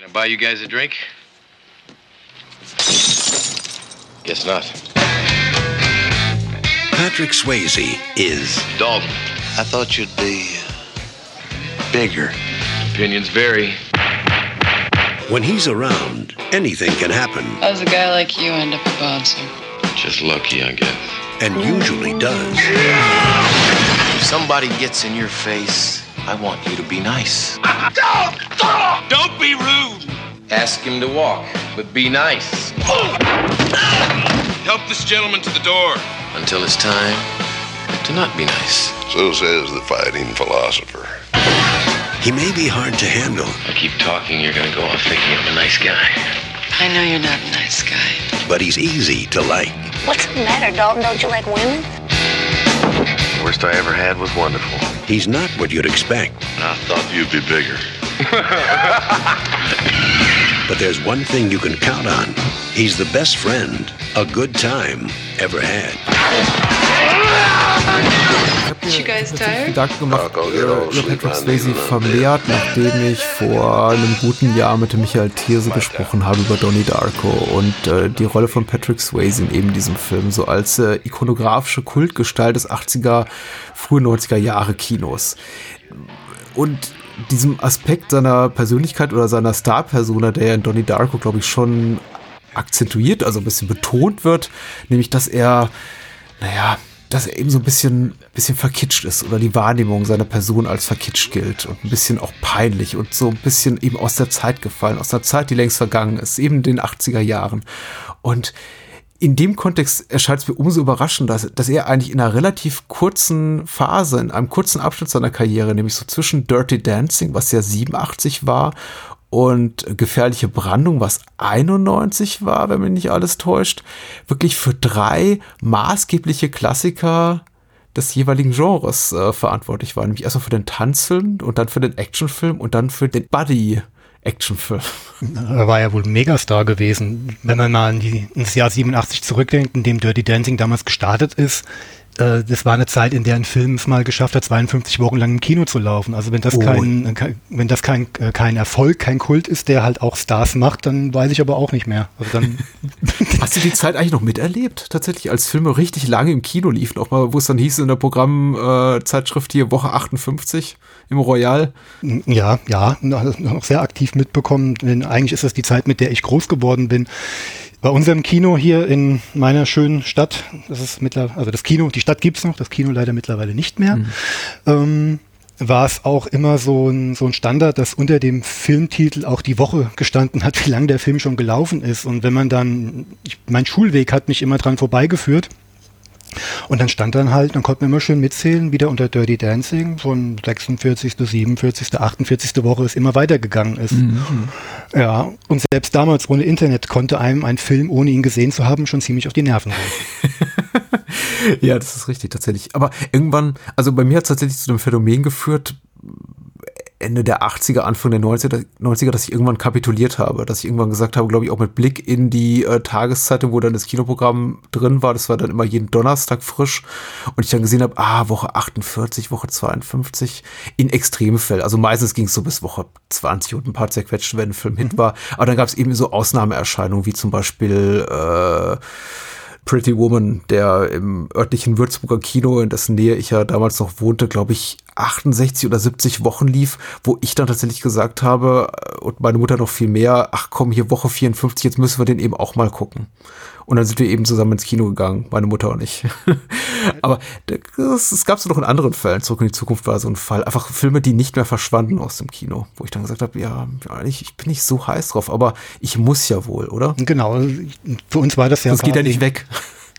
Can I buy you guys a drink? Guess not. Patrick Swayze is Dalton. I thought you'd be bigger. Opinions vary. when he's around, anything can happen, How does a guy like you end up a bouncer? Just lucky, I guess. and usually does. If somebody gets in your face, I want you to be nice. Don't don't be rude. Ask him to walk, but be nice. Help this gentleman to the door. Until it's time to not be nice. So says the fighting philosopher. He may be hard to handle, I keep talking, you're gonna go off thinking I'm a nice guy. I know you're not a nice guy. but he's easy to like. What's the matter, Dalton? Don't you like women? The worst I ever had was wonderful. He's not what you'd expect, I thought you'd be bigger. but there's one thing you can count on. He's the best friend a good time ever had. Tired? Gedanken gemacht äh, über Patrick Swayze vermehrt, nachdem ich vor einem guten Jahr mit dem Michael Thierse gesprochen habe über Donnie Darko und äh, die Rolle von Patrick Swayze in eben diesem Film, so als äh, ikonografische Kultgestalt des 80er, frühen 90er Jahre Kinos. Und diesem Aspekt seiner Persönlichkeit oder seiner Star-Persona, der ja in Donnie Darko, glaube ich, schon akzentuiert, also ein bisschen betont wird, nämlich, dass er, naja, dass er eben so ein bisschen, bisschen verkitscht ist oder die Wahrnehmung seiner Person als verkitscht gilt und ein bisschen auch peinlich und so ein bisschen eben aus der Zeit gefallen, aus einer Zeit, die längst vergangen ist, eben den 80er Jahren. Und in dem Kontext erscheint es mir umso überraschender, dass, dass er eigentlich in einer relativ kurzen Phase, in einem kurzen Abschnitt seiner Karriere, nämlich so zwischen Dirty Dancing, was ja 87 war, und gefährliche Brandung, was 91 war, wenn mich nicht alles täuscht, wirklich für drei maßgebliche Klassiker des jeweiligen Genres äh, verantwortlich war. Nämlich erstmal für den Tanzfilm und dann für den Actionfilm und dann für den Buddy-Actionfilm. Er war ja wohl ein Megastar gewesen. Wenn man mal in die, ins Jahr 87 zurückdenkt, in dem Dirty Dancing damals gestartet ist, äh, das war eine Zeit, in der ein Film es mal geschafft hat, 52 Wochen lang im Kino zu laufen. Also wenn das Oh. kein, äh, kein, wenn das kein, äh, kein Erfolg, kein Kult ist, der halt auch Stars macht, dann weiß ich aber auch nicht mehr. Also dann, Hast du die Zeit eigentlich noch miterlebt? Tatsächlich, als Filme richtig lange im Kino liefen, auch mal, wo es dann hieß in der Programmzeitschrift äh, Zeitschrift hier Woche 58 im Royal. ja, ja, noch sehr aktiv mitbekommen. Denn eigentlich ist das die Zeit, mit der ich groß geworden bin. Bei unserem Kino hier in meiner schönen Stadt, das ist mittlerweile, also das Kino, die Stadt gibt's noch, das Kino leider mittlerweile nicht mehr, ähm, war es auch immer so ein, so ein Standard, dass unter dem Filmtitel auch die Woche gestanden hat, wie lange der Film schon gelaufen ist. Und wenn man dann, ich, mein Schulweg hat mich immer dran vorbeigeführt. Und dann stand dann halt, dann konnte man immer schön mitzählen, wieder unter Dirty Dancing, von 46., 47., 48. Woche es immer weitergegangen ist. Ja, und selbst damals ohne Internet konnte einem ein Film, ohne ihn gesehen zu haben, schon ziemlich auf die Nerven gehen. Ja, das ist richtig, tatsächlich. Aber irgendwann, also bei mir hat es tatsächlich zu dem Phänomen geführt, Ende der 80er, Anfang der 90er, 90er, dass ich irgendwann kapituliert habe, dass ich irgendwann gesagt habe, glaube ich, auch mit Blick in die äh, Tageszeitung, wo dann das Kinoprogramm drin war, das war dann immer jeden Donnerstag frisch. Und ich dann gesehen habe, ah, Woche 48, Woche 52, in Extremfällen, also meistens ging es so bis Woche 20 und ein paar zerquetscht, wenn ein Film Hit war, aber dann gab es eben so Ausnahmeerscheinungen, wie zum Beispiel äh, Pretty Woman, der im örtlichen Würzburger Kino, in dessen Nähe ich ja damals noch wohnte, glaube ich, 68 oder 70 Wochen lief, wo ich dann tatsächlich gesagt habe, äh, und meine Mutter noch viel mehr, ach komm, hier Woche 54, jetzt müssen wir den eben auch mal gucken. Und dann sind wir eben zusammen ins Kino gegangen, meine Mutter und ich. Aber es gab so noch in anderen Fällen, zurück in die Zukunft war so ein Fall, einfach Filme, die nicht mehr verschwanden aus dem Kino, wo ich dann gesagt habe, ja, eigentlich, ich bin nicht so heiß drauf, aber ich muss ja wohl, oder? Genau, für uns war das ja. Das geht ja nicht weg.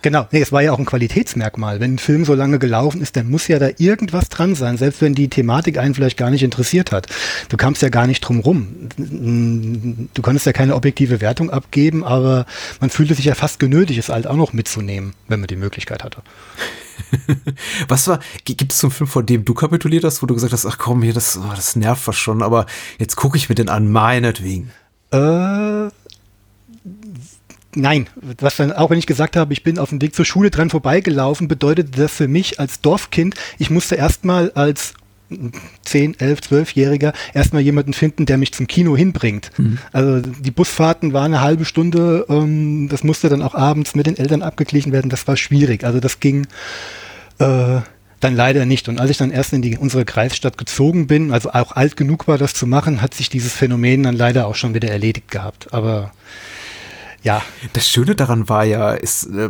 Genau, nee, es war ja auch ein Qualitätsmerkmal. Wenn ein Film so lange gelaufen ist, dann muss ja da irgendwas dran sein, selbst wenn die Thematik einen vielleicht gar nicht interessiert hat. Du kamst ja gar nicht drum rum. Du konntest ja keine objektive Wertung abgeben, aber man fühlte sich ja fast genötigt, es halt auch noch mitzunehmen, wenn man die Möglichkeit hatte. Was war, gibt es so einen Film, vor dem du kapituliert hast, wo du gesagt hast, ach komm, hier, das, oh, das nervt was schon, aber jetzt gucke ich mir den an, meinetwegen. Äh, nein, was dann, auch wenn ich gesagt habe, ich bin auf dem Weg zur Schule dran vorbeigelaufen, bedeutete das für mich als Dorfkind, ich musste erstmal als 10, 11, 12-Jähriger erstmal jemanden finden, der mich zum Kino hinbringt. Mhm. Also die Busfahrten waren eine halbe Stunde, ähm, das musste dann auch abends mit den Eltern abgeglichen werden, das war schwierig. Also das ging äh, dann leider nicht. Und als ich dann erst in die, unsere Kreisstadt gezogen bin, also auch alt genug war, das zu machen, hat sich dieses Phänomen dann leider auch schon wieder erledigt gehabt. Aber ja. Das Schöne daran war ja, ist äh,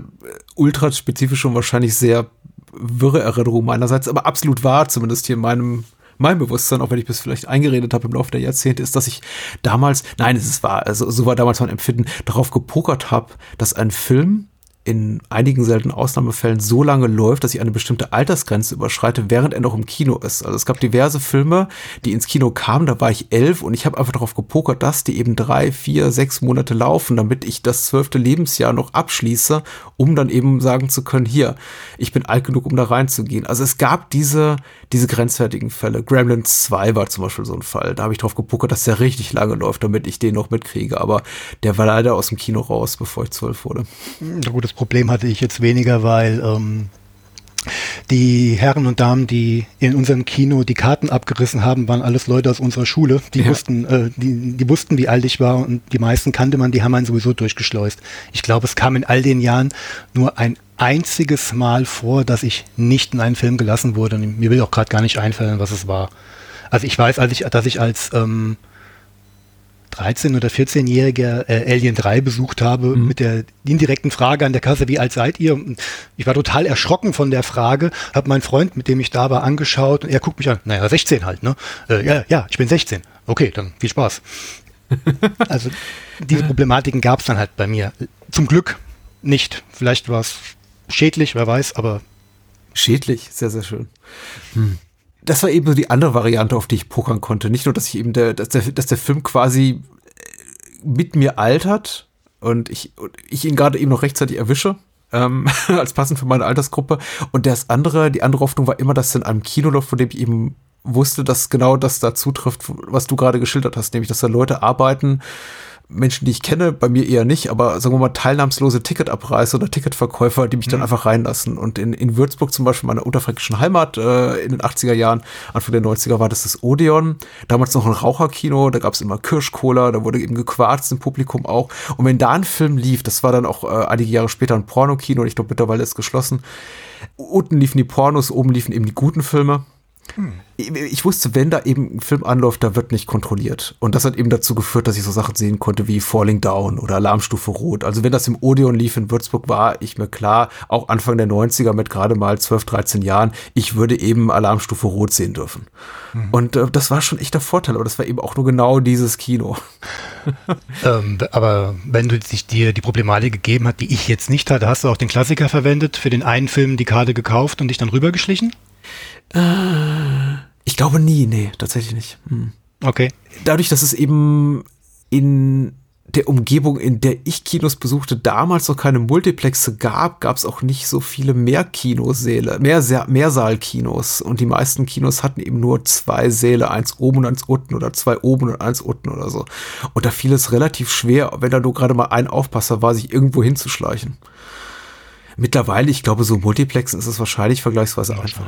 ultra spezifisch und wahrscheinlich sehr wirre Erinnerung meinerseits, aber absolut wahr, zumindest hier in meinem mein Bewusstsein, auch wenn ich bis vielleicht eingeredet habe im Laufe der Jahrzehnte, ist, dass ich damals, nein, es ist wahr, also so war damals mein Empfinden, darauf gepokert habe, dass ein Film in einigen seltenen Ausnahmefällen so lange läuft, dass ich eine bestimmte Altersgrenze überschreite, während er noch im Kino ist. Also es gab diverse Filme, die ins Kino kamen, da war ich elf und ich habe einfach darauf gepokert, dass die eben drei, vier, sechs Monate laufen, damit ich das zwölfte Lebensjahr noch abschließe, um dann eben sagen zu können, hier, ich bin alt genug, um da reinzugehen. Also es gab diese, diese grenzwertigen Fälle. Gremlins 2 war zum Beispiel so ein Fall. Da habe ich darauf gepokert, dass der richtig lange läuft, damit ich den noch mitkriege. Aber der war leider aus dem Kino raus, bevor ich zwölf wurde. Na gut, das Problem hatte ich jetzt weniger, weil ähm, die Herren und Damen, die in unserem Kino die Karten abgerissen haben, waren alles Leute aus unserer Schule. Die ja. wussten, äh, die, die wussten, wie alt ich war und die meisten kannte man, die haben einen sowieso durchgeschleust. Ich glaube, es kam in all den Jahren nur ein einziges Mal vor, dass ich nicht in einen Film gelassen wurde. Und mir will auch gerade gar nicht einfallen, was es war. Also ich weiß, als ich, dass ich als ähm, 13- oder 14-jähriger äh, Alien 3 besucht habe, mhm. mit der indirekten Frage an der Kasse, wie alt seid ihr? Und ich war total erschrocken von der Frage, habe meinen Freund, mit dem ich da war, angeschaut und er guckt mich an, naja, 16 halt, ne? Äh, ja, ja, ich bin 16. Okay, dann viel Spaß. also diese Problematiken gab es dann halt bei mir. Zum Glück nicht. Vielleicht war es schädlich, wer weiß, aber. Schädlich, sehr, sehr schön. Hm das war eben so die andere Variante, auf die ich pokern konnte. Nicht nur, dass ich eben der, dass der, dass der Film quasi äh, mit mir altert und ich, ich ihn gerade eben noch rechtzeitig erwische. Ähm, als passend für meine Altersgruppe. Und das andere, die andere Hoffnung war immer, dass in einem Kino läuft, von dem ich eben wusste, dass genau das da zutrifft, was du gerade geschildert hast, nämlich, dass da Leute arbeiten, Menschen, die ich kenne, bei mir eher nicht, aber sagen wir mal teilnahmslose Ticketabreißer oder Ticketverkäufer, die mich mhm. dann einfach reinlassen. Und in, in Würzburg zum Beispiel, meiner unterfränkischen Heimat äh, in den 80er Jahren, Anfang der 90er war das das Odeon. Damals noch ein Raucherkino, da gab es immer Kirschcola, da wurde eben gequarzt im Publikum auch. Und wenn da ein Film lief, das war dann auch äh, einige Jahre später ein Pornokino und ich glaube mittlerweile ist geschlossen. Unten liefen die Pornos, oben liefen eben die guten Filme. Hm. Ich wusste, wenn da eben ein Film anläuft, da wird nicht kontrolliert. Und das hat eben dazu geführt, dass ich so Sachen sehen konnte wie Falling Down oder Alarmstufe Rot. Also wenn das im Odeon lief in Würzburg, war ich mir klar, auch Anfang der 90er mit gerade mal 12, 13 Jahren, ich würde eben Alarmstufe Rot sehen dürfen. Mhm. Und äh, das war schon echt der Vorteil, aber das war eben auch nur genau dieses Kino. ähm, aber wenn du sich dir die Problematik gegeben hat, die ich jetzt nicht hatte, hast du auch den Klassiker verwendet, für den einen Film die Karte gekauft und dich dann rübergeschlichen? Äh, ich glaube nie, nee, tatsächlich nicht. Hm. Okay. Dadurch, dass es eben in der Umgebung, in der ich Kinos besuchte, damals noch keine Multiplexe gab, gab es auch nicht so viele Mehrkinosäle, mehr Mehrsaalkinos. Und die meisten Kinos hatten eben nur zwei Säle, eins oben und eins unten oder zwei oben und eins unten oder so. Und da fiel es relativ schwer, wenn da nur gerade mal ein Aufpasser war, sich irgendwo hinzuschleichen. Mittlerweile, ich glaube, so Multiplexen ist es wahrscheinlich vergleichsweise einfach.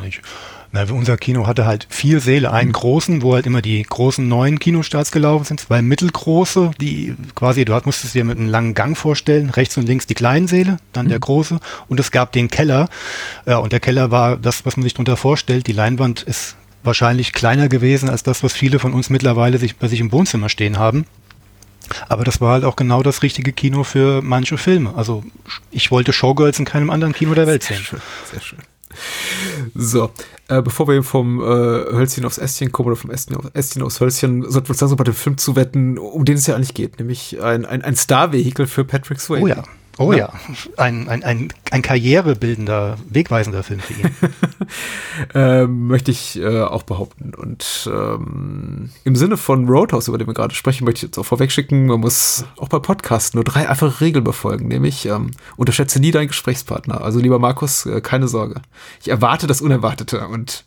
Na, unser Kino hatte halt vier Säle, einen mhm. großen, wo halt immer die großen neuen Kinostarts gelaufen sind, zwei mittelgroße, die quasi, du musstest dir mit einem langen Gang vorstellen, rechts und links die kleinen Säle, dann mhm. der große und es gab den Keller. Ja, und der Keller war das, was man sich darunter vorstellt. Die Leinwand ist wahrscheinlich kleiner gewesen als das, was viele von uns mittlerweile sich, bei sich im Wohnzimmer stehen haben. Aber das war halt auch genau das richtige Kino für manche Filme. Also ich wollte Showgirls in keinem anderen Kino der Welt sehr sehen. Schön, sehr schön. So, äh, bevor wir vom äh, Hölzchen aufs Ästchen kommen oder vom Ästchen, auf, Ästchen aufs Hölzchen, sollten wir uns langsam bei dem Film zuwetten, um den es ja eigentlich geht, nämlich ein, ein, ein Star-Vehikel für Patrick Swayze. Oh ja. Oh ja, ja. Ein, ein, ein, ein karrierebildender, wegweisender Film für ihn. ähm, möchte ich äh, auch behaupten. Und ähm, im Sinne von Roadhouse, über den wir gerade sprechen, möchte ich jetzt auch vorwegschicken, man muss auch bei Podcasts nur drei einfache Regeln befolgen, nämlich ähm, unterschätze nie deinen Gesprächspartner. Also lieber Markus, äh, keine Sorge. Ich erwarte das Unerwartete und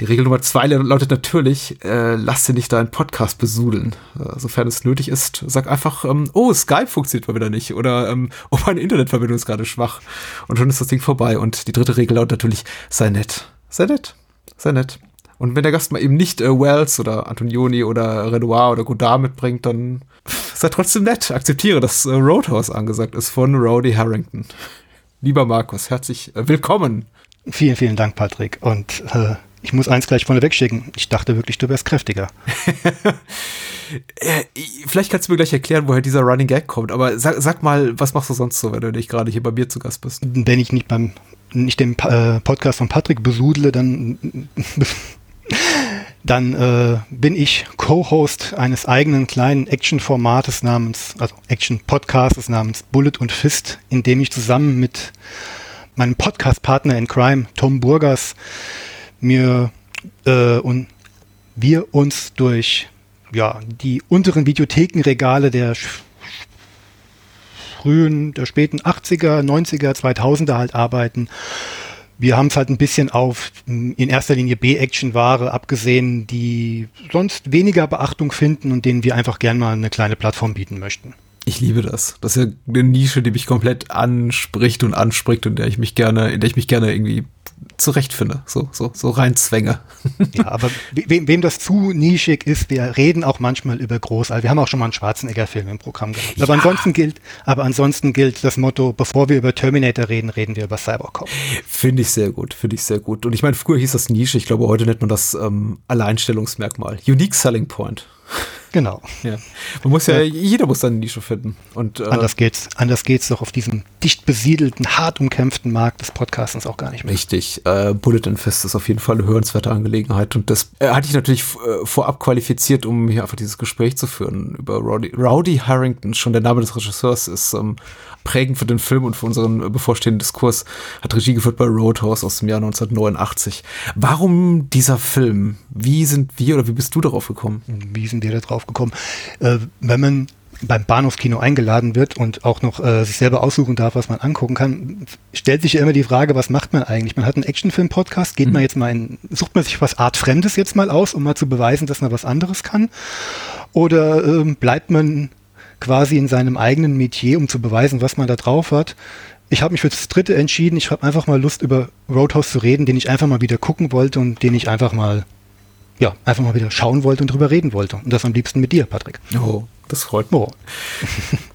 die Regel Nummer zwei lautet natürlich, äh, lass dir nicht deinen Podcast besudeln. Äh, sofern es nötig ist, sag einfach, ähm, oh, Skype funktioniert mal wieder nicht oder ähm, oh, meine Internetverbindung ist gerade schwach. Und schon ist das Ding vorbei. Und die dritte Regel lautet natürlich, sei nett. Sei nett. Sei nett. Und wenn der Gast mal eben nicht äh, Wells oder Antonioni oder Renoir oder Godard mitbringt, dann er trotzdem nett. Akzeptiere, dass äh, Roadhouse angesagt ist von Rowdy Harrington. Lieber Markus, herzlich äh, willkommen. Vielen, vielen Dank, Patrick. Und äh, ich muss eins gleich vorne wegschicken. Ich dachte wirklich, du wärst kräftiger. Vielleicht kannst du mir gleich erklären, woher dieser Running Gag kommt. Aber sag, sag mal, was machst du sonst so, wenn du nicht gerade hier bei mir zu Gast bist? Wenn ich nicht beim nicht den äh, Podcast von Patrick besudle, dann dann äh, bin ich Co-Host eines eigenen kleinen Action-Formates namens, also Action-Podcastes namens Bullet und Fist, in dem ich zusammen mit meinem Podcast-Partner in Crime, Tom Burgers, mir äh, und wir uns durch ja, die unteren Videothekenregale der frühen, der späten 80er, 90er, 2000er halt arbeiten. Wir haben es halt ein bisschen auf in erster Linie B-Action-Ware abgesehen, die sonst weniger Beachtung finden und denen wir einfach gern mal eine kleine Plattform bieten möchten. Ich liebe das. Das ist ja eine Nische, die mich komplett anspricht und anspricht und der ich mich gerne, in der ich mich gerne irgendwie zurechtfinde, so, so, so reinzwänge. Ja, aber wem, wem das zu nischig ist, wir reden auch manchmal über Großall. Wir haben auch schon mal einen Schwarzenegger-Film im Programm gehabt. Aber ja. ansonsten gilt, aber ansonsten gilt das Motto, bevor wir über Terminator reden, reden wir über Cybercop. Finde ich sehr gut, finde ich sehr gut. Und ich meine, früher hieß das Nische, ich glaube, heute nennt man das ähm, Alleinstellungsmerkmal. Unique Selling Point. Genau. Ja. Man muss ja, ja, jeder muss seine Nische finden. Und, äh, anders geht's, anders geht's doch auf diesem dicht besiedelten, hart umkämpften Markt des Podcastens auch gar nicht mehr. Richtig. Äh, Bullet and Fist ist auf jeden Fall eine hörenswerte Angelegenheit. Und das äh, hatte ich natürlich äh, vorab qualifiziert, um hier einfach dieses Gespräch zu führen über Rowdy, Rowdy Harrington. Schon der Name des Regisseurs ist ähm, prägend für den Film und für unseren bevorstehenden Diskurs. Hat Regie geführt bei Roadhouse aus dem Jahr 1989. Warum dieser Film? Wie sind wir oder wie bist du darauf gekommen? Wie sind wir da drauf gekommen? Äh, wenn man beim Bahnhofskino eingeladen wird und auch noch äh, sich selber aussuchen darf, was man angucken kann, stellt sich ja immer die Frage, was macht man eigentlich? Man hat einen Actionfilm-Podcast, geht mhm. man jetzt mal in, sucht man sich was Art Fremdes jetzt mal aus, um mal zu beweisen, dass man was anderes kann? Oder ähm, bleibt man quasi in seinem eigenen Metier, um zu beweisen, was man da drauf hat? Ich habe mich für das dritte entschieden. Ich habe einfach mal Lust, über Roadhouse zu reden, den ich einfach mal wieder gucken wollte und den ich einfach mal ja, einfach mal wieder schauen wollte und drüber reden wollte. Und das am liebsten mit dir, Patrick. Oh, das freut mich.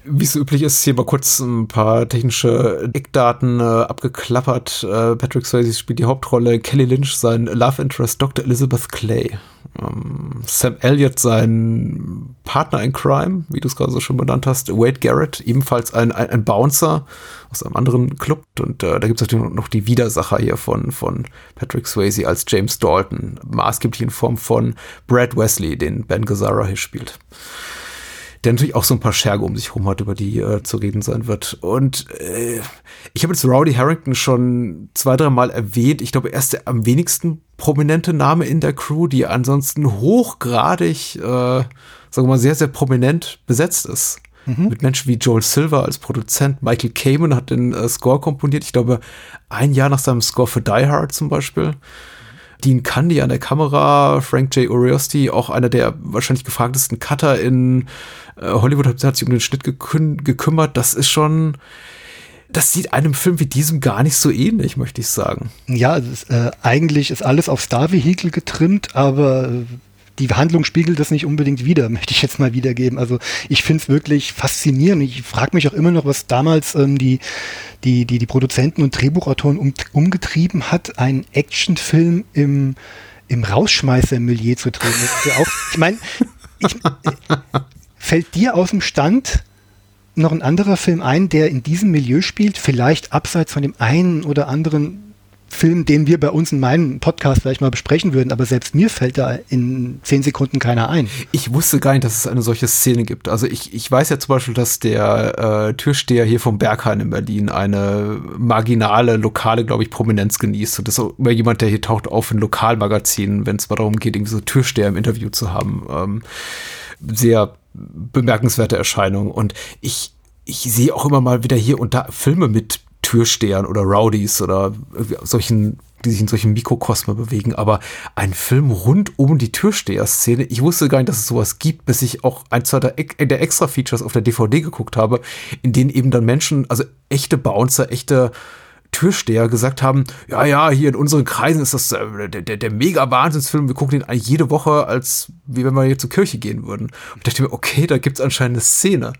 Wie es üblich ist, hier mal kurz ein paar technische Eckdaten äh, abgeklappert. Äh, Patrick Swayze spielt die Hauptrolle, Kelly Lynch sein Love Interest Dr. Elizabeth Clay. Ähm, Sam Elliott sein Partner in Crime, wie du es gerade so schon benannt hast, Wade Garrett, ebenfalls ein, ein, ein Bouncer aus einem anderen Club. Und äh, da gibt es natürlich noch die Widersacher hier von, von Patrick Swayze als James Dalton, maßgeblich in Form von Brad Wesley, den Ben Gazzara hier spielt der natürlich auch so ein paar Scherge um sich herum hat, über die äh, zu reden sein wird. Und äh, ich habe jetzt Rowdy Harrington schon zwei, drei Mal erwähnt. Ich glaube, er ist der am wenigsten prominente Name in der Crew, die ansonsten hochgradig, äh, sagen wir mal, sehr, sehr prominent besetzt ist. Mhm. Mit Menschen wie Joel Silver als Produzent. Michael Kamen hat den äh, Score komponiert. Ich glaube, ein Jahr nach seinem Score für Die Hard zum Beispiel. Dean Candy an der Kamera, Frank J. Uriosti, auch einer der wahrscheinlich gefragtesten Cutter in äh, Hollywood, hat, sich um den Schnitt gekü gekümmert. Das ist schon, das sieht einem Film wie diesem gar nicht so ähnlich, möchte ich sagen. Ja, ist, äh, eigentlich ist alles auf Star-Vehikel getrimmt, aber äh, die Handlung spiegelt das nicht unbedingt wieder, möchte ich jetzt mal wiedergeben. Also ich finde es wirklich faszinierend. Ich frage mich auch immer noch, was damals ähm, die, die, die, die Produzenten und Drehbuchautoren um, umgetrieben hat, einen Actionfilm im, im Rausschmeißer-Milieu zu drehen. auch, ich meine, fällt dir aus dem Stand noch ein anderer Film ein, der in diesem Milieu spielt, vielleicht abseits von dem einen oder anderen Film, den wir bei uns in meinem Podcast vielleicht mal besprechen würden, aber selbst mir fällt da in zehn Sekunden keiner ein. Ich wusste gar nicht, dass es eine solche Szene gibt. Also ich, ich weiß ja zum Beispiel, dass der äh, Türsteher hier vom Berghain in Berlin eine marginale, lokale, glaube ich, Prominenz genießt. Und das ist immer jemand, der hier taucht auf in Lokalmagazinen, wenn es mal darum geht, irgendwie so Türsteher im Interview zu haben. Ähm, sehr bemerkenswerte Erscheinung. Und ich, ich sehe auch immer mal wieder hier und da Filme mit Türstehern oder Rowdies oder solchen, die sich in solchen Mikrokosmen bewegen. Aber ein Film rund um die Türsteher-Szene, ich wusste gar nicht, dass es sowas gibt, bis ich auch ein, zwei der, der Extra-Features auf der DVD geguckt habe, in denen eben dann Menschen, also echte Bouncer, echte Türsteher gesagt haben, ja, ja, hier in unseren Kreisen ist das äh, der, der, der mega Wahnsinnsfilm, wir gucken den eigentlich jede Woche, als wie wenn wir hier zur Kirche gehen würden. Und ich dachte mir, okay, da gibt's anscheinend eine Szene.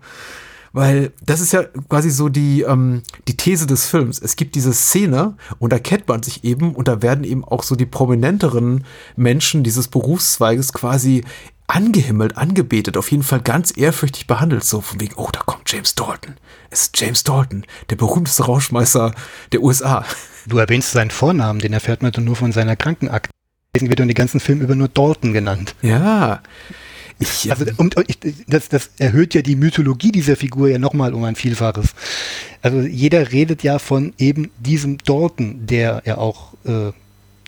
Weil das ist ja quasi so die, ähm, die These des Films. Es gibt diese Szene und da kennt man sich eben und da werden eben auch so die prominenteren Menschen dieses Berufszweiges quasi angehimmelt, angebetet, auf jeden Fall ganz ehrfürchtig behandelt, so von wegen, oh, da kommt James Dalton. Es ist James Dalton, der berühmteste Rauschmeißer der USA. Du erwähnst seinen Vornamen, den erfährt man dann nur von seiner Krankenakte. Deswegen wird er in den ganzen Film über nur Dalton genannt. Ja. Ich, also, und, ich, das, das erhöht ja die Mythologie dieser Figur ja nochmal um ein Vielfaches. Also jeder redet ja von eben diesem Dalton, der ja auch äh,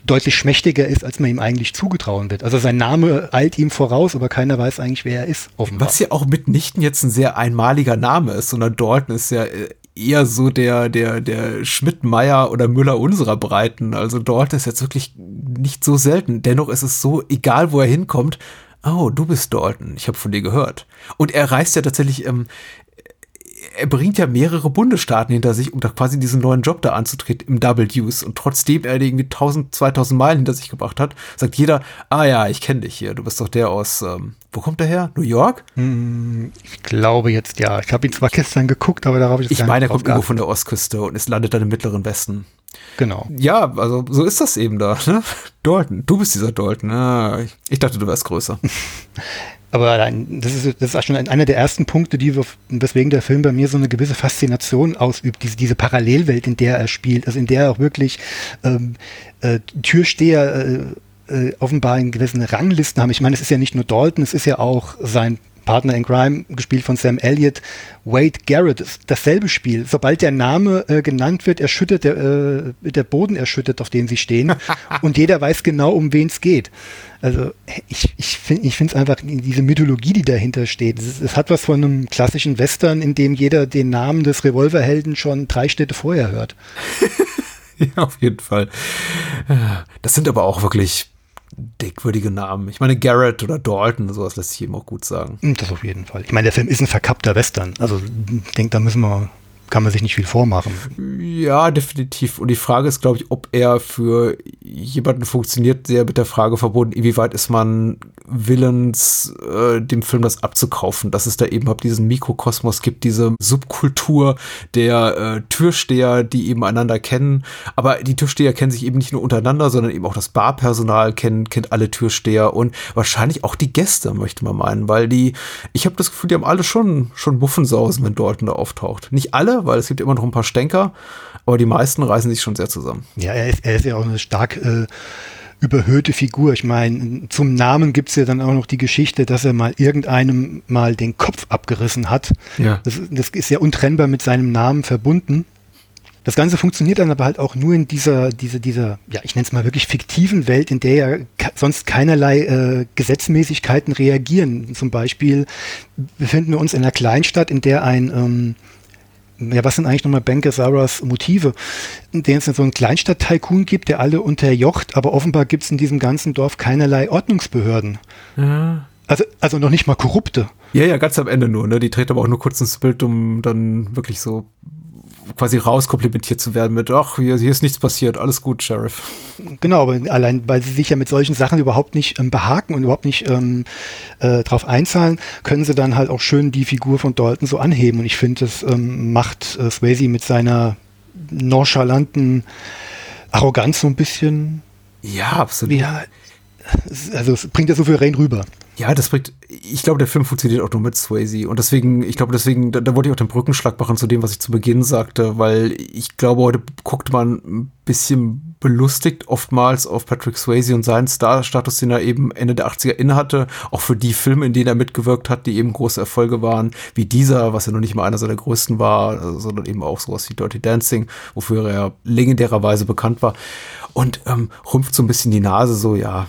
deutlich schmächtiger ist, als man ihm eigentlich zugetrauen wird. Also sein Name eilt ihm voraus, aber keiner weiß eigentlich, wer er ist. Offenbar. Was ja auch mitnichten jetzt ein sehr einmaliger Name ist, sondern Dalton ist ja äh, eher so der, der, der Schmidt-Meyer oder Müller unserer Breiten. Also Dalton ist jetzt wirklich nicht so selten. Dennoch ist es so, egal wo er hinkommt, oh, du bist Dalton, ich habe von dir gehört. Und er reist ja tatsächlich ähm, er bringt ja mehrere Bundesstaaten hinter sich, um da quasi diesen neuen Job da anzutreten im Double Deuce. Und trotzdem er irgendwie 1000, 2000 Meilen hinter sich gebracht hat, sagt jeder, ah ja, ich kenne dich hier. Du bist doch der aus, ähm, wo kommt der her? New York? Hm, ich glaube jetzt ja. Ich habe ihn zwar gestern geguckt, aber darauf ich Ich meine, er kommt irgendwo von der Ostküste und es landet dann im mittleren Westen. Genau. Ja, also so ist das eben da. Ne? Dalton, du bist dieser Dalton. Ah, ich, ich dachte, du wärst größer. Aber das ist, das ist schon einer der ersten Punkte, die, weswegen der Film bei mir so eine gewisse Faszination ausübt, diese, diese Parallelwelt, in der er spielt, also in der er auch wirklich ähm, äh, Türsteher äh, äh, offenbar in gewissen Ranglisten haben. Ich meine, es ist ja nicht nur Dalton, es ist ja auch sein Partner in Crime, gespielt von Sam Elliott, Wade Garrett, dasselbe Spiel. Sobald der Name äh, genannt wird, erschüttert der, äh, der Boden erschüttert, auf dem sie stehen. und jeder weiß genau, um wen es geht. Also ich, ich finde ich es einfach, diese Mythologie, die dahinter steht, es, es, hat was von einem klassischen Western, in dem jeder den Namen des Revolverhelden schon drei Städte vorher hört. ja, auf jeden Fall. Das sind aber auch wirklich dickwürdige Namen. Ich meine, Garrett oder Dalton, sowas lässt sich eben auch gut sagen. Das auf jeden Fall. Ich meine, der Film ist ein verkappter Western. Also ich denke, da müssen wir kann man sich nicht viel vormachen. Ja, definitiv. Und die Frage ist, glaube ich, ob er für jemanden funktioniert, sehr mit der Frage verbunden, inwieweit ist man willens, äh, dem Film das abzukaufen, dass es da eben ab diesen Mikrokosmos gibt, diese Subkultur der äh, Türsteher, die eben einander kennen. Aber die Türsteher kennen sich eben nicht nur untereinander, sondern eben auch das Barpersonal kennt, kennt alle Türsteher und wahrscheinlich auch die Gäste, möchte man meinen, weil die, ich habe das Gefühl, die haben alle schon, schon Muffensausen, wenn Dalton da auftaucht. Nicht alle, weil es gibt immer noch ein paar Stänker, aber die meisten reißen sich schon sehr zusammen. Ja, er ist, er ist ja auch eine stark äh, überhöhte Figur. Ich meine, zum Namen gibt es ja dann auch noch die Geschichte, dass er mal irgendeinem mal den Kopf abgerissen hat. Ja. Das, das ist ja untrennbar mit seinem Namen verbunden. Das Ganze funktioniert dann aber halt auch nur in dieser, dieser, dieser, ja, ich nenne es mal wirklich fiktiven Welt, in der ja sonst keinerlei äh, Gesetzmäßigkeiten reagieren. Zum Beispiel befinden wir uns in einer Kleinstadt, in der ein ähm, ja, was sind eigentlich nochmal Ben Gazzara's Motive? In denen es so einen Kleinstadt-Tycoon gibt, der alle unterjocht, aber offenbar gibt es in diesem ganzen Dorf keinerlei Ordnungsbehörden. Ja. Also, also noch nicht mal korrupte. Ja, ja, ganz am Ende nur, ne? Die treten aber auch nur kurz ins Bild, um dann wirklich so quasi rauskomplimentiert zu werden mit, ach, hier, hier, ist nichts passiert, alles gut, Sheriff. Genau, aber allein, weil sie sich ja mit solchen Sachen überhaupt nicht ähm, behaken und überhaupt nicht ähm, äh, drauf einzahlen, können sie dann halt auch schön die Figur von Dalton so anheben. Und ich finde, das ähm, macht äh, Swayze mit seiner nonchalanten Arroganz so ein bisschen. Ja, absolut. Ja, also es bringt ja so viel rein rüber. Ja, das bringt, ich glaube, der Film funktioniert auch nur mit Swayze. Und deswegen, ich glaube, deswegen, da, da wollte ich auch den Brückenschlag machen zu dem, was ich zu Beginn sagte, weil ich glaube, heute guckt man ein bisschen belustigt oftmals auf Patrick Swayze und seinen Star-Status, den er eben Ende der 80er innehatte, auch für die Filme, in denen er mitgewirkt hat, die eben große Erfolge waren, wie dieser, was ja noch nicht mal einer seiner größten war, sondern eben auch sowas wie Dirty Dancing, wofür er legendärerweise bekannt war. Und ähm, rümpft so ein bisschen die Nase, so, ja,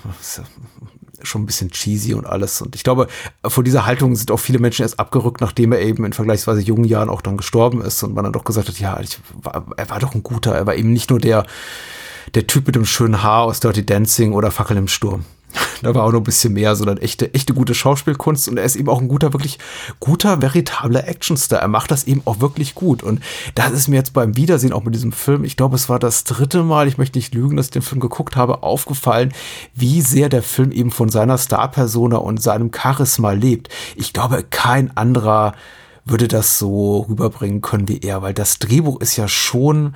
schon ein bisschen cheesy und alles. Und ich glaube, vor dieser Haltung sind auch viele Menschen erst abgerückt, nachdem er eben in vergleichsweise jungen Jahren auch dann gestorben ist und man dann doch gesagt hat, ja, war, er war doch ein guter, er war eben nicht nur der, der Typ mit dem schönen Haar aus Dirty Dancing oder Fackel im Sturm. Da war auch noch ein bisschen mehr, sondern echte, echte gute Schauspielkunst und er ist eben auch ein guter, wirklich guter, veritabler Actionstar. Er macht das eben auch wirklich gut und das ist mir jetzt beim Wiedersehen auch mit diesem Film, ich glaube, es war das dritte Mal, ich möchte nicht lügen, dass ich den Film geguckt habe, aufgefallen, wie sehr der Film eben von seiner Star-Persona und seinem Charisma lebt. Ich glaube, kein anderer würde das so rüberbringen können wie er, weil das Drehbuch ist ja schon,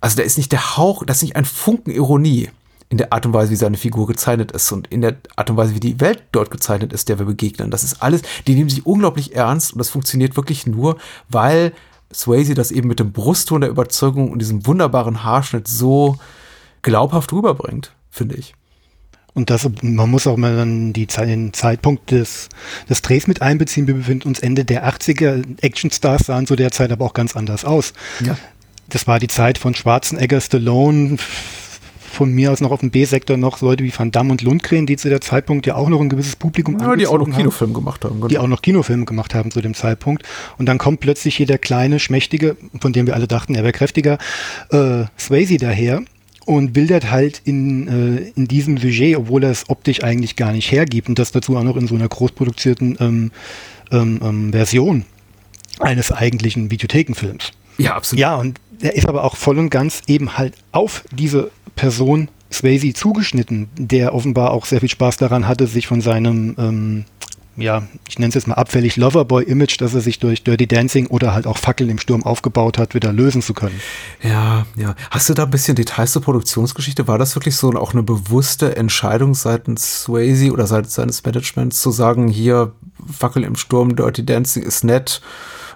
also da ist nicht der Hauch, das ist nicht ein Funken Ironie in der Art und Weise, wie seine Figur gezeichnet ist und in der Art und Weise, wie die Welt dort gezeichnet ist, der wir begegnen. Das ist alles, die nehmen sich unglaublich ernst und das funktioniert wirklich nur, weil Swayze das eben mit dem Brustton der Überzeugung und diesem wunderbaren Haarschnitt so glaubhaft rüberbringt, finde ich. Und das, man muss auch mal dann die, den Zeitpunkt des, des Drehs mit einbeziehen. Wir befinden uns Ende der 80er. Actionstars sahen zu der Zeit aber auch ganz anders aus. Ja. Das war die Zeit von Schwarzenegger, Stallone, von mir aus noch auf dem B-Sektor noch Leute wie Van Damme und Lundgren, die zu der Zeitpunkt ja auch noch ein gewisses Publikum ja, die auch noch Kinofilme gemacht haben. Genau. Die auch noch Kinofilme gemacht haben zu dem Zeitpunkt. Und dann kommt plötzlich hier der kleine, schmächtige, von dem wir alle dachten, er wäre kräftiger, äh, Swayze daher und bildert halt in, äh, in diesem Sujet, obwohl er es optisch eigentlich gar nicht hergibt und das dazu auch noch in so einer großproduzierten ähm, ähm, ähm, Version eines eigentlichen Videothekenfilms. Ja, absolut. Ja, und er ist aber auch voll und ganz eben halt auf diese Person Swayze zugeschnitten, der offenbar auch sehr viel Spaß daran hatte, sich von seinem, ähm, ja, ich nenne es jetzt mal abfällig Loverboy-Image, das er sich durch Dirty Dancing oder halt auch Fackeln im Sturm aufgebaut hat, wieder lösen zu können. Ja, ja. Hast du da ein bisschen Details zur Produktionsgeschichte? War das wirklich so auch eine bewusste Entscheidung seitens Swayze oder seitens seines Managements zu sagen, hier Fackel im Sturm, Dirty Dancing ist nett,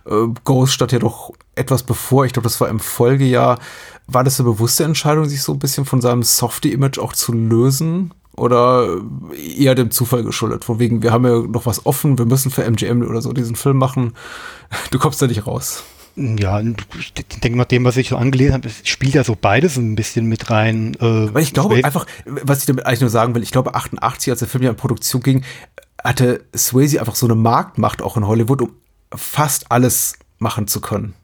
äh, Ghost stand ja doch etwas bevor, ich glaube, das war im Folgejahr. War das eine bewusste Entscheidung, sich so ein bisschen von seinem Softie-Image auch zu lösen? Oder eher dem Zufall geschuldet? Von wegen, wir haben ja noch was offen, wir müssen für MGM oder so diesen Film machen. Du kommst da nicht raus. Ja, ich denke nach dem, was ich so angelesen habe, spielt ja so beides ein bisschen mit rein. Äh, Weil ich glaube Swayze. einfach, was ich damit eigentlich nur sagen will, ich glaube 88, als der Film ja in Produktion ging, hatte Swayze einfach so eine Marktmacht auch in Hollywood, um fast alles machen zu können.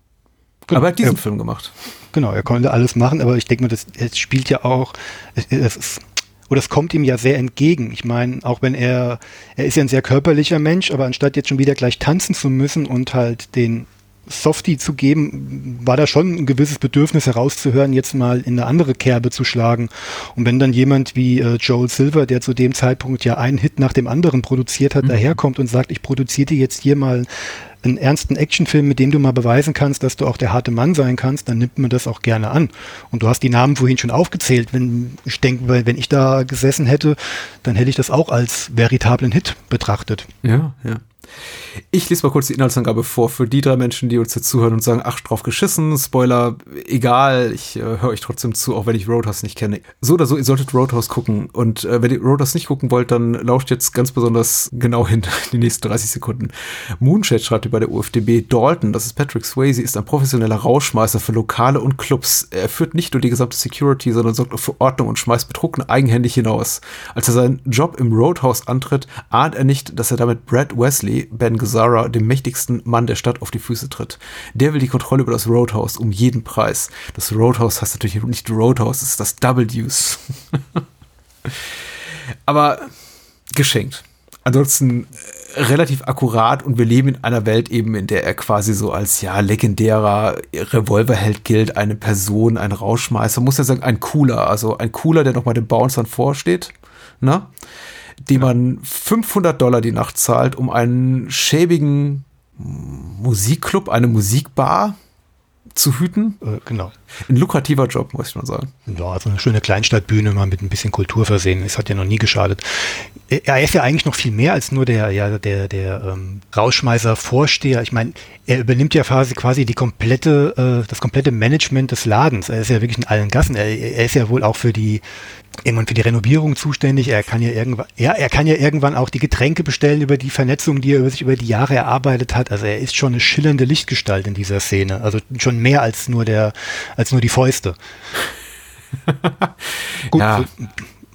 Genau. Aber er hat diesen ja. Film gemacht. Genau, er konnte alles machen, aber ich denke mal, das, es spielt ja auch, es, ist, oder es kommt ihm ja sehr entgegen. Ich meine, auch wenn er, er ist ja ein sehr körperlicher Mensch, aber anstatt jetzt schon wieder gleich tanzen zu müssen und halt den Softie zu geben, war da schon ein gewisses Bedürfnis herauszuhören, jetzt mal in eine andere Kerbe zu schlagen. Und wenn dann jemand wie äh, Joel Silver, der zu dem Zeitpunkt ja einen Hit nach dem anderen produziert hat, mhm. daherkommt und sagt, ich produziere dir jetzt hier mal einen ernsten Actionfilm, mit dem du mal beweisen kannst, dass du auch der harte Mann sein kannst, dann nimmt man das auch gerne an. Und du hast die Namen vorhin schon aufgezählt. Wenn ich denke, wenn ich da gesessen hätte, dann hätte ich das auch als veritablen Hit betrachtet. Ja, ja. Ich lese mal kurz die Inhaltsangabe vor für die drei Menschen, die uns jetzt zuhören und sagen, ach, drauf geschissen, Spoiler, egal, ich äh, höre euch trotzdem zu, auch wenn ich Roadhouse nicht kenne. So oder so, ihr solltet Roadhouse gucken und äh, wenn ihr Roadhouse nicht gucken wollt, dann lauscht jetzt ganz besonders genau hin die nächsten 30 Sekunden. Moonshade schreibt über der UFDB, Dalton, das ist Patrick Swayze, ist ein professioneller Rauschmeißer für Lokale und Clubs. Er führt nicht nur die gesamte Security, sondern sorgt auch für Ordnung und schmeißt Betrunken eigenhändig hinaus. Als er seinen Job im Roadhouse antritt, ahnt er nicht, dass er damit Brad Wesley, Ben Gazzara, dem mächtigsten Mann der Stadt, auf die Füße tritt. Der will die Kontrolle über das Roadhouse um jeden Preis. Das Roadhouse heißt natürlich nicht Roadhouse, es ist das W's. Aber geschenkt. Ansonsten äh, relativ akkurat und wir leben in einer Welt eben, in der er quasi so als ja legendärer Revolverheld gilt, eine Person, ein Rauschmeißer, muss ja sagen, ein cooler, also ein cooler, der nochmal den Bouncern vorsteht, ne? Dem man 500 Dollar die Nacht zahlt, um einen schäbigen Musikclub, eine Musikbar zu hüten. Äh, genau. Ein lukrativer Job, muss ich mal sagen. Ja, also eine schöne Kleinstadtbühne mal mit ein bisschen Kultur versehen. Das hat ja noch nie geschadet. Er ist ja eigentlich noch viel mehr als nur der, ja, der, der ähm, Rauschmeißer-Vorsteher. Ich meine, er übernimmt ja quasi, quasi die komplette, äh, das komplette Management des Ladens. Er ist ja wirklich in allen Gassen. Er, er ist ja wohl auch für die irgendwann für die Renovierung zuständig. Er kann ja irgendwann, ja, er kann ja irgendwann auch die Getränke bestellen über die Vernetzung, die er über sich über die Jahre erarbeitet hat. Also er ist schon eine schillernde Lichtgestalt in dieser Szene. Also schon mehr als nur der, als nur die Fäuste. Gut, ja.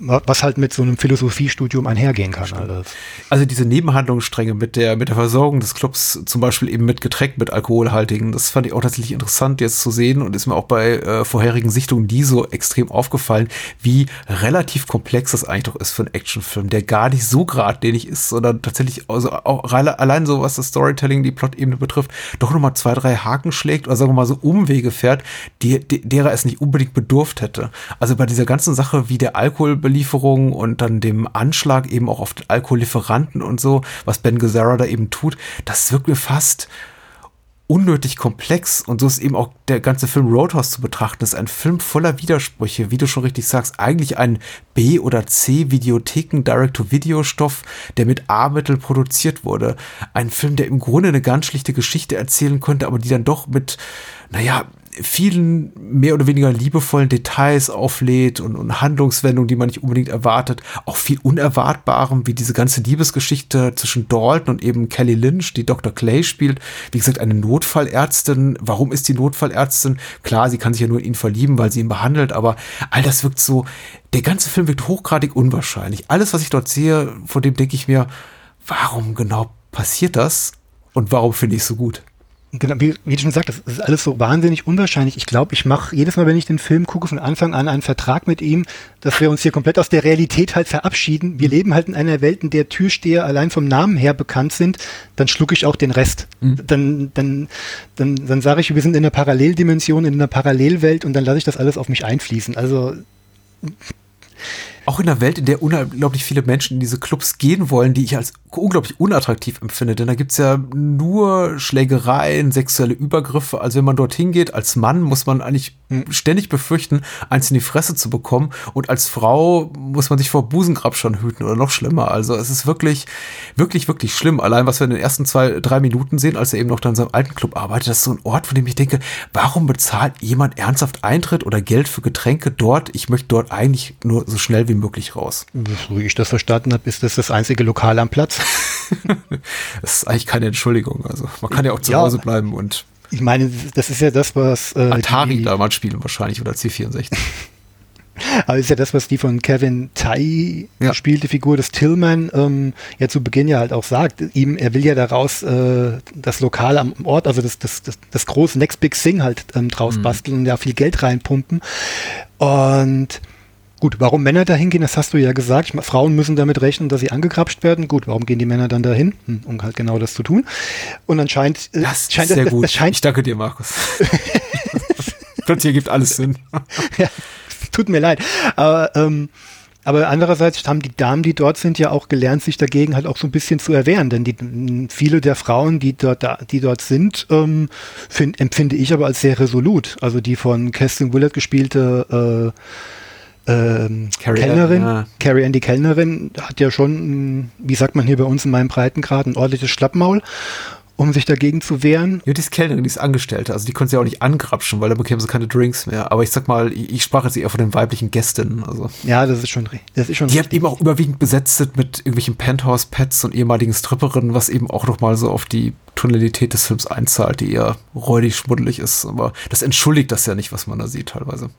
Was halt mit so einem Philosophiestudium einhergehen kann. Alles. Also diese Nebenhandlungsstränge mit der, mit der Versorgung des Clubs, zum Beispiel eben mit Getränk, mit alkoholhaltigen, das fand ich auch tatsächlich interessant jetzt zu sehen und ist mir auch bei äh, vorherigen Sichtungen nie so extrem aufgefallen, wie relativ komplex das eigentlich doch ist für einen Actionfilm, der gar nicht so geradlinig ist, sondern tatsächlich also auch allein so, was das Storytelling, die Plot-Ebene betrifft, doch nochmal zwei, drei Haken schlägt oder sagen wir mal so Umwege fährt, die, die, derer es nicht unbedingt bedurft hätte. Also bei dieser ganzen Sache wie der Alkoholbelieferung und dann dem Anschlag eben auch auf den Alkohollieferanten und so, was Ben Gazzara da eben tut, das wirkt mir fast unnötig komplex und so ist eben auch der ganze Film Roadhouse zu betrachten. Ist ein Film voller Widersprüche, wie du schon richtig sagst, eigentlich ein B- oder C-Videotheken-Direct-to-Video-Stoff, der mit A-Mittel produziert wurde. Ein Film, der im Grunde eine ganz schlichte Geschichte erzählen könnte, aber die dann doch mit, naja, vielen mehr oder weniger liebevollen Details auflädt und, und Handlungswendungen, die man nicht unbedingt erwartet. Auch viel Unerwartbarem, wie diese ganze Liebesgeschichte zwischen Dalton und eben Kelly Lynch, die Dr. Clay spielt. Wie gesagt, eine Notfallärztin. Warum ist die Notfallärztin? Klar, sie kann sich ja nur in ihn verlieben, weil sie ihn behandelt, aber all das wirkt so, der ganze Film wirkt hochgradig unwahrscheinlich. Alles, was ich dort sehe, von dem denke ich mir, warum genau passiert das? Und warum finde ich es so gut? Genau, wie, wie du schon gesagt hast, das ist alles so wahnsinnig unwahrscheinlich. Ich glaube, ich mache jedes Mal, wenn ich den Film gucke, von Anfang an einen Vertrag mit ihm, dass wir uns hier komplett aus der Realität halt verabschieden. Wir leben halt in einer Welt, in der Türsteher allein vom Namen her bekannt sind. Dann schlucke ich auch den Rest. Mhm. Dann, dann, dann, dann sage ich, wir sind in einer Paralleldimension, in einer Parallelwelt und dann lasse ich das alles auf mich einfließen. Also auch in einer Welt, in der unglaublich viele Menschen in diese Clubs gehen wollen, die ich als unglaublich unattraktiv empfinde. Denn da gibt's ja nur Schlägereien, sexuelle Übergriffe. Also wenn man dorthin geht, als Mann muss man eigentlich ständig befürchten, eins in die Fresse zu bekommen. Und als Frau muss man sich vor Busengrab schon hüten oder noch schlimmer. Also es ist wirklich, wirklich, wirklich schlimm. Allein was wir in den ersten zwei, drei Minuten sehen, als er eben noch da in seinem alten Club arbeitet, das ist so ein Ort, von dem ich denke, warum bezahlt jemand ernsthaft Eintritt oder Geld für Getränke dort? Ich möchte dort eigentlich nur so schnell wie möglich raus. So wie ich das verstanden habe, ist das das einzige Lokal am Platz. das ist eigentlich keine Entschuldigung. Also man kann ja auch zu ja, Hause bleiben und ich meine, das ist ja das, was äh, Atari die, damals spielen wahrscheinlich oder C64. Aber ist ja das, was die von Kevin Tai ja. gespielte Figur des Tillman ähm, ja zu Beginn ja halt auch sagt. Ihm, er will ja daraus äh, das Lokal am Ort, also das, das, das, das große Next Big Thing halt ähm, draus mhm. basteln und ja viel Geld reinpumpen. Und Gut, warum Männer dahin gehen, das hast du ja gesagt. Frauen müssen damit rechnen, dass sie angekrapscht werden. Gut, warum gehen die Männer dann dahin? Hm, um halt genau das zu tun. Und anscheinend äh, das scheint sehr gut. Scheint, ich danke dir, Markus. Plötzlich ergibt alles Sinn. ja, tut mir leid. Aber ähm, aber andererseits haben die Damen, die dort sind, ja auch gelernt, sich dagegen halt auch so ein bisschen zu erwehren. Denn die, viele der Frauen, die dort, die dort sind, ähm, find, empfinde ich aber als sehr resolut. Also die von Kerstin Willard gespielte äh, ähm, Carrie Kellnerin, ja. Carrie Ann, die Kellnerin, hat ja schon, wie sagt man hier bei uns in meinem Breitengrad, ein ordentliches Schlappmaul, um sich dagegen zu wehren. Ja, die ist Kellnerin, die ist Angestellte, also die konnte sie auch nicht angrapschen, weil da bekämen sie keine Drinks mehr. Aber ich sag mal, ich sprach jetzt eher von den weiblichen Gästinnen. Also. Ja, das ist schon, das ist schon Die hat eben auch überwiegend besetzt mit irgendwelchen Penthouse-Pets und ehemaligen Stripperinnen, was eben auch nochmal so auf die Tonalität des Films einzahlt, die eher räudig, schmuddelig ist. Aber das entschuldigt das ja nicht, was man da sieht teilweise.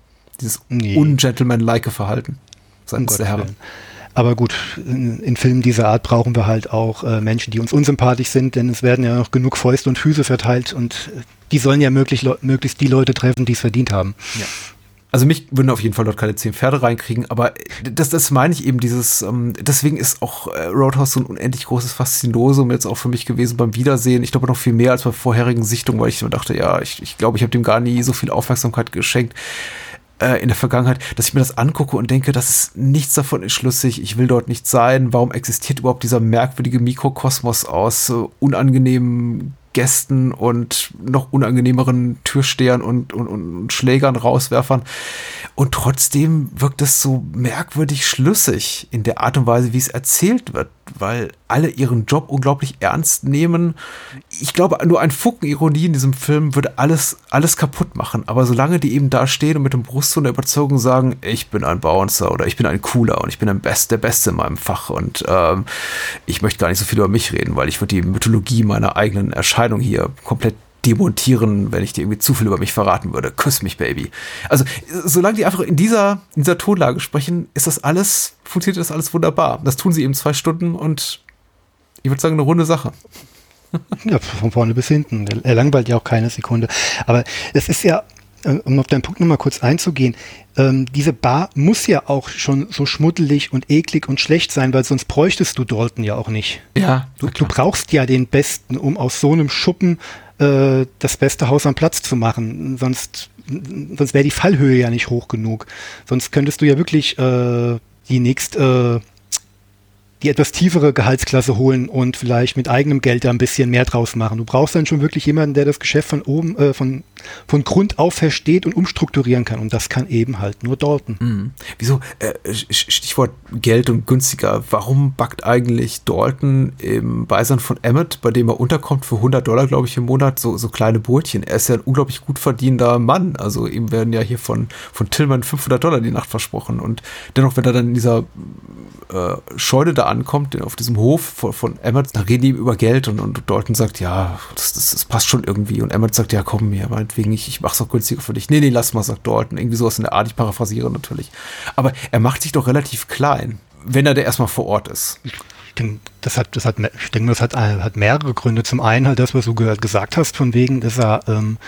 Dieses nee. ungentlemanlike Verhalten seitens der Herren. Aber gut, in, in, Filmen dieser Art brauchen wir halt auch äh, Menschen, die uns unsympathisch sind, denn es werden ja noch genug Fäuste und Füße verteilt und äh, die sollen ja möglich, möglichst die Leute treffen, die es verdient haben. Ja. Also mich würden auf jeden Fall dort keine zehn Pferde reinkriegen, aber das, das meine ich eben, dieses, ähm, deswegen ist auch äh, Roadhouse so ein unendlich großes Faszinosum jetzt auch für mich gewesen beim Wiedersehen. Ich glaube noch viel mehr als bei vorherigen Sichtungen, weil ich dachte, ja, ich, ich glaube, ich habe dem gar nie so viel Aufmerksamkeit geschenkt äh, in der Vergangenheit, dass ich mir das angucke und denke, das ist nichts davon ist schlüssig, ich will dort nicht sein, warum existiert überhaupt dieser merkwürdige Mikrokosmos aus äh, unangenehmen Gästen und noch unangenehmeren Türstehern und, und, und Schlägern, Rauswerfern. Und trotzdem wirkt es so merkwürdig schlüssig in der Art und Weise, wie es erzählt wird weil alle ihren Job unglaublich ernst nehmen. Ich glaube, nur ein Fucken Ironie in diesem Film würde alles, alles kaputt machen. Aber solange die eben da stehen und mit dem Brustton der Überzeugung sagen, ich bin ein Bouncer oder ich bin ein Cooler und ich bin ein Best, der Beste in meinem Fach und ähm, ich möchte gar nicht so viel über mich reden, weil ich würde die Mythologie meiner eigenen Erscheinung hier komplett demontieren, wenn ich dir irgendwie zu viel über mich verraten würde. Küss mich, Baby. Also, solange die einfach in dieser, in dieser Tonlage sprechen, ist das alles, funktioniert das alles wunderbar. Das tun sie eben zwei Stunden und ich würde sagen, eine runde Sache. Ja, von vorne bis hinten. Er langweilt ja auch keine Sekunde. Aber es ist ja, äh, um auf deinen Punkt nochmal kurz einzugehen, ähm, diese Bar muss ja auch schon so schmuddelig und eklig und schlecht sein, weil sonst bräuchtest du Dalton ja auch nicht. Ja. Du, du brauchst ja den Besten, um aus so einem Schuppen äh, das beste Haus am Platz zu machen. Sonst, sonst wäre die Fallhöhe ja nicht hoch genug. Sonst könntest du ja wirklich äh, die nächste äh, die etwas tiefere Gehaltsklasse holen und vielleicht mit eigenem Geld da ein bisschen mehr draus machen. Du brauchst dann schon wirklich jemanden, der das Geschäft von oben, äh, von, von Grund auf versteht und umstrukturieren kann. Und das kann eben halt nur Dalton. Mhm. Wieso, äh, Stichwort Geld und günstiger, warum backt eigentlich Dalton im Beisein von Emmett, bei dem er unterkommt für 100 Dollar, glaube ich, im Monat, so, so kleine Brötchen? Er ist ja ein unglaublich gut verdienender Mann. Also ihm werden ja hier von, von Tillman 500 Dollar die Nacht versprochen. Und dennoch, wenn er dann in dieser äh, Scheune da ankommt, auf diesem Hof von, von Emmett, da reden die über Geld und, und Dalton sagt, ja, das, das, das, passt schon irgendwie. Und Emmett sagt, ja, komm mir, meinetwegen, ich, ich mach's auch günstiger für dich. Nee, nee, lass mal, sagt Dalton. Irgendwie sowas in der Art, ich paraphrasiere natürlich. Aber er macht sich doch relativ klein, wenn er da erstmal vor Ort ist. Ich denke, das hat, das hat, ich denke, das hat, hat mehrere Gründe. Zum einen halt das, was du gesagt hast, von wegen, dass er ähm,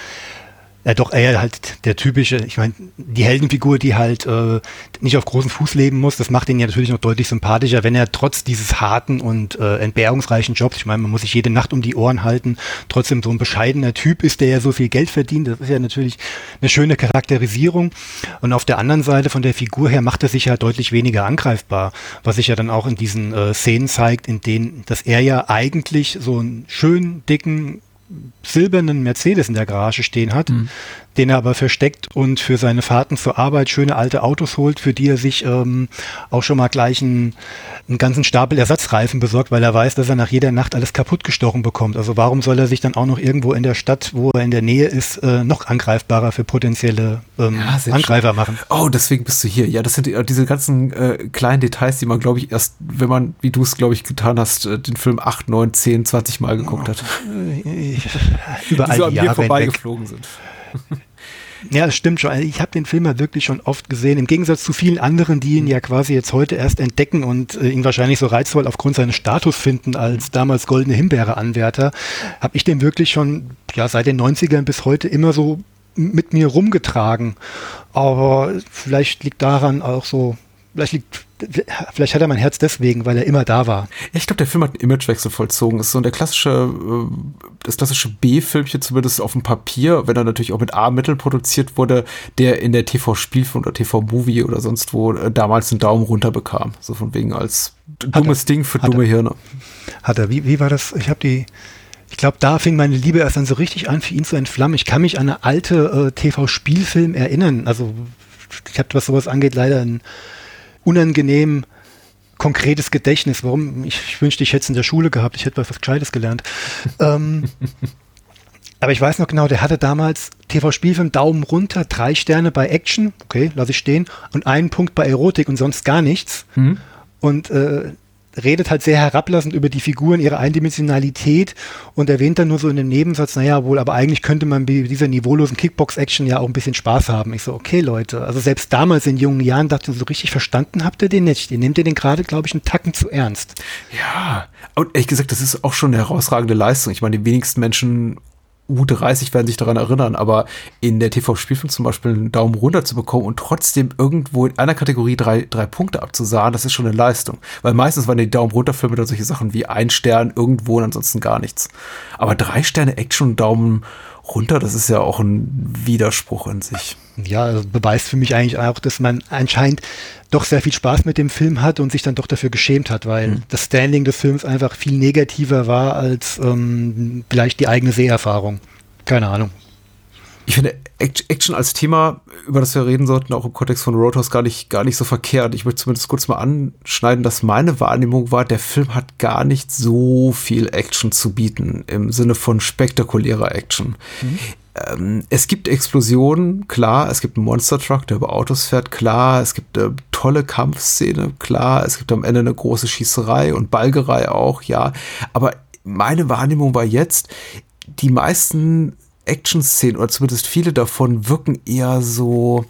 ja doch eher halt der typische, ich meine, die Heldenfigur, die halt äh, nicht auf großen Fuß leben muss, das macht ihn ja natürlich noch deutlich sympathischer, wenn er trotz dieses harten und äh, entbehrungsreichen Jobs, ich meine, man muss sich jede Nacht um die Ohren halten, trotzdem so ein bescheidener Typ ist, der ja so viel Geld verdient. Das ist ja natürlich eine schöne Charakterisierung. Und auf der anderen Seite von der Figur her macht er sich ja deutlich weniger angreifbar, was sich ja dann auch in diesen äh, Szenen zeigt, in denen, dass er ja eigentlich so einen schönen, dicken, silbernen Mercedes in der Garage stehen hat, mhm. Den er aber versteckt und für seine Fahrten zur Arbeit schöne alte Autos holt, für die er sich ähm, auch schon mal gleich einen, einen ganzen Stapel Ersatzreifen besorgt, weil er weiß, dass er nach jeder Nacht alles kaputt gestochen bekommt. Also warum soll er sich dann auch noch irgendwo in der Stadt, wo er in der Nähe ist, äh, noch angreifbarer für potenzielle ähm, ja, Angreifer schön. machen? Oh, deswegen bist du hier. Ja, das sind diese ganzen äh, kleinen Details, die man, glaube ich, erst, wenn man, wie du es, glaube ich, getan hast, äh, den Film 8, 9, 10, 20 Mal geguckt hat. überall die so an mir vorbeigeflogen sind. Ja, das stimmt schon. Also ich habe den Film ja wirklich schon oft gesehen. Im Gegensatz zu vielen anderen, die ihn ja quasi jetzt heute erst entdecken und äh, ihn wahrscheinlich so reizvoll aufgrund seines Status finden als damals goldene Himbeere-Anwärter, habe ich den wirklich schon ja seit den 90ern bis heute immer so mit mir rumgetragen. Aber vielleicht liegt daran auch so vielleicht liegt, vielleicht hat er mein Herz deswegen, weil er immer da war. Ja, ich glaube, der Film hat einen Imagewechsel vollzogen. ist so der klassische, äh, das klassische B-Filmchen zumindest auf dem Papier, wenn er natürlich auch mit A-Mittel produziert wurde, der in der TV-Spielfilm oder TV-Movie oder sonst wo äh, damals einen Daumen runter bekam. So von wegen als dummes Ding für dumme er. Hirne. Hat er. Wie, wie war das? Ich habe die ich glaube, da fing meine Liebe erst dann so richtig an, für ihn zu entflammen. Ich kann mich an eine alte äh, TV-Spielfilm erinnern. Also ich habe, was sowas angeht, leider ein unangenehm konkretes Gedächtnis. Warum? Ich, ich wünschte, ich hätte es in der Schule gehabt. Ich hätte was Gescheites gelernt. ähm, aber ich weiß noch genau, der hatte damals TV-Spielfilm Daumen runter, drei Sterne bei Action, okay, lasse ich stehen, und einen Punkt bei Erotik und sonst gar nichts. Mhm. Und äh, redet halt sehr herablassend über die Figuren, ihre Eindimensionalität und erwähnt dann nur so in einem Nebensatz, naja, wohl, aber eigentlich könnte man bei dieser niveaulosen Kickbox-Action ja auch ein bisschen Spaß haben. Ich so, okay, Leute, also selbst damals in jungen Jahren dachte ich, so richtig verstanden habt ihr den nicht. Ihr nehmt ihr den gerade, glaube ich, einen Tacken zu ernst. Ja, und ehrlich gesagt, das ist auch schon eine herausragende Leistung. Ich meine, die wenigsten Menschen U30 werden sich daran erinnern, aber in der TV-Spielfilm zum Beispiel einen Daumen runter zu bekommen und trotzdem irgendwo in einer Kategorie drei, drei Punkte abzusahen, das ist schon eine Leistung. Weil meistens waren die Daumen runter Filme dann solche Sachen wie ein Stern irgendwo und ansonsten gar nichts. Aber drei Sterne Action Daumen runter, das ist ja auch ein Widerspruch in sich. Ja, also beweist für mich eigentlich auch, dass man anscheinend doch sehr viel Spaß mit dem Film hat und sich dann doch dafür geschämt hat, weil mhm. das Standing des Films einfach viel negativer war als ähm, vielleicht die eigene Seherfahrung. Keine Ahnung. Ich finde Action als Thema, über das wir reden sollten, auch im Kontext von Roadhouse gar nicht, gar nicht so verkehrt. Ich möchte zumindest kurz mal anschneiden, dass meine Wahrnehmung war, der Film hat gar nicht so viel Action zu bieten im Sinne von spektakulärer Action. Mhm. Ähm, es gibt Explosionen, klar, es gibt einen Monster Truck, der über Autos fährt, klar, es gibt eine tolle Kampfszene, klar, es gibt am Ende eine große Schießerei und Balgerei auch, ja. Aber meine Wahrnehmung war jetzt, die meisten Action-Szenen oder zumindest viele davon wirken eher so,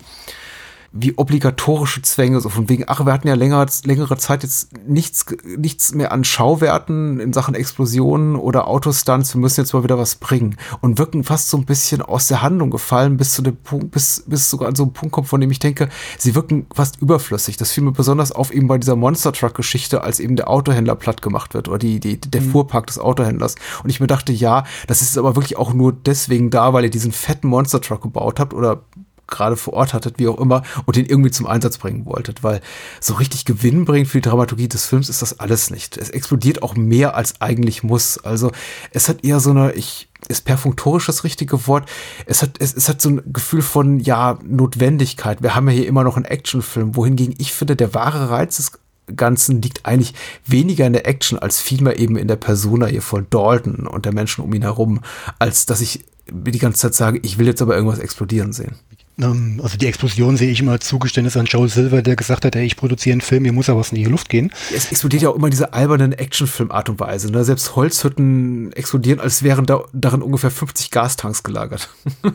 wie obligatorische Zwänge, so von wegen, ach, wir hatten ja länger, längere Zeit jetzt nichts, nichts mehr an Schauwerten in Sachen Explosionen oder Autostunts, wir müssen jetzt mal wieder was bringen. Und wirken fast so ein bisschen aus der Handlung gefallen, bis zu dem Punkt, bis, bis sogar an so einen Punkt kommt, von dem ich denke, sie wirken fast überflüssig. Das fiel mir besonders auf eben bei dieser Monster Truck Geschichte, als eben der Autohändler platt gemacht wird oder die, die, der mhm. Fuhrpark des Autohändlers. Und ich mir dachte, ja, das ist aber wirklich auch nur deswegen da, weil ihr diesen fetten Monster Truck gebaut habt oder gerade vor Ort hattet, wie auch immer, und den irgendwie zum Einsatz bringen wolltet, weil so richtig Gewinn bringt für die Dramaturgie des Films ist das alles nicht. Es explodiert auch mehr als eigentlich muss. Also es hat eher so eine, ich, ist perfunktorisch das richtige Wort. Es hat, es, es hat so ein Gefühl von, ja, Notwendigkeit. Wir haben ja hier immer noch einen Actionfilm, wohingegen ich finde, der wahre Reiz des Ganzen liegt eigentlich weniger in der Action als vielmehr eben in der Persona hier von Dalton und der Menschen um ihn herum, als dass ich die ganze Zeit sage, ich will jetzt aber irgendwas explodieren sehen. Ähm, also die Explosion sehe ich immer als Zugeständnis an Joel Silver, der gesagt hat, ey, ich produziere einen Film, hier muss aber was in die Luft gehen. Es explodiert ja auch immer diese albernen Actionfilm-Art und Weise. Ne? Selbst Holzhütten explodieren, als wären da, darin ungefähr 50 Gastanks gelagert.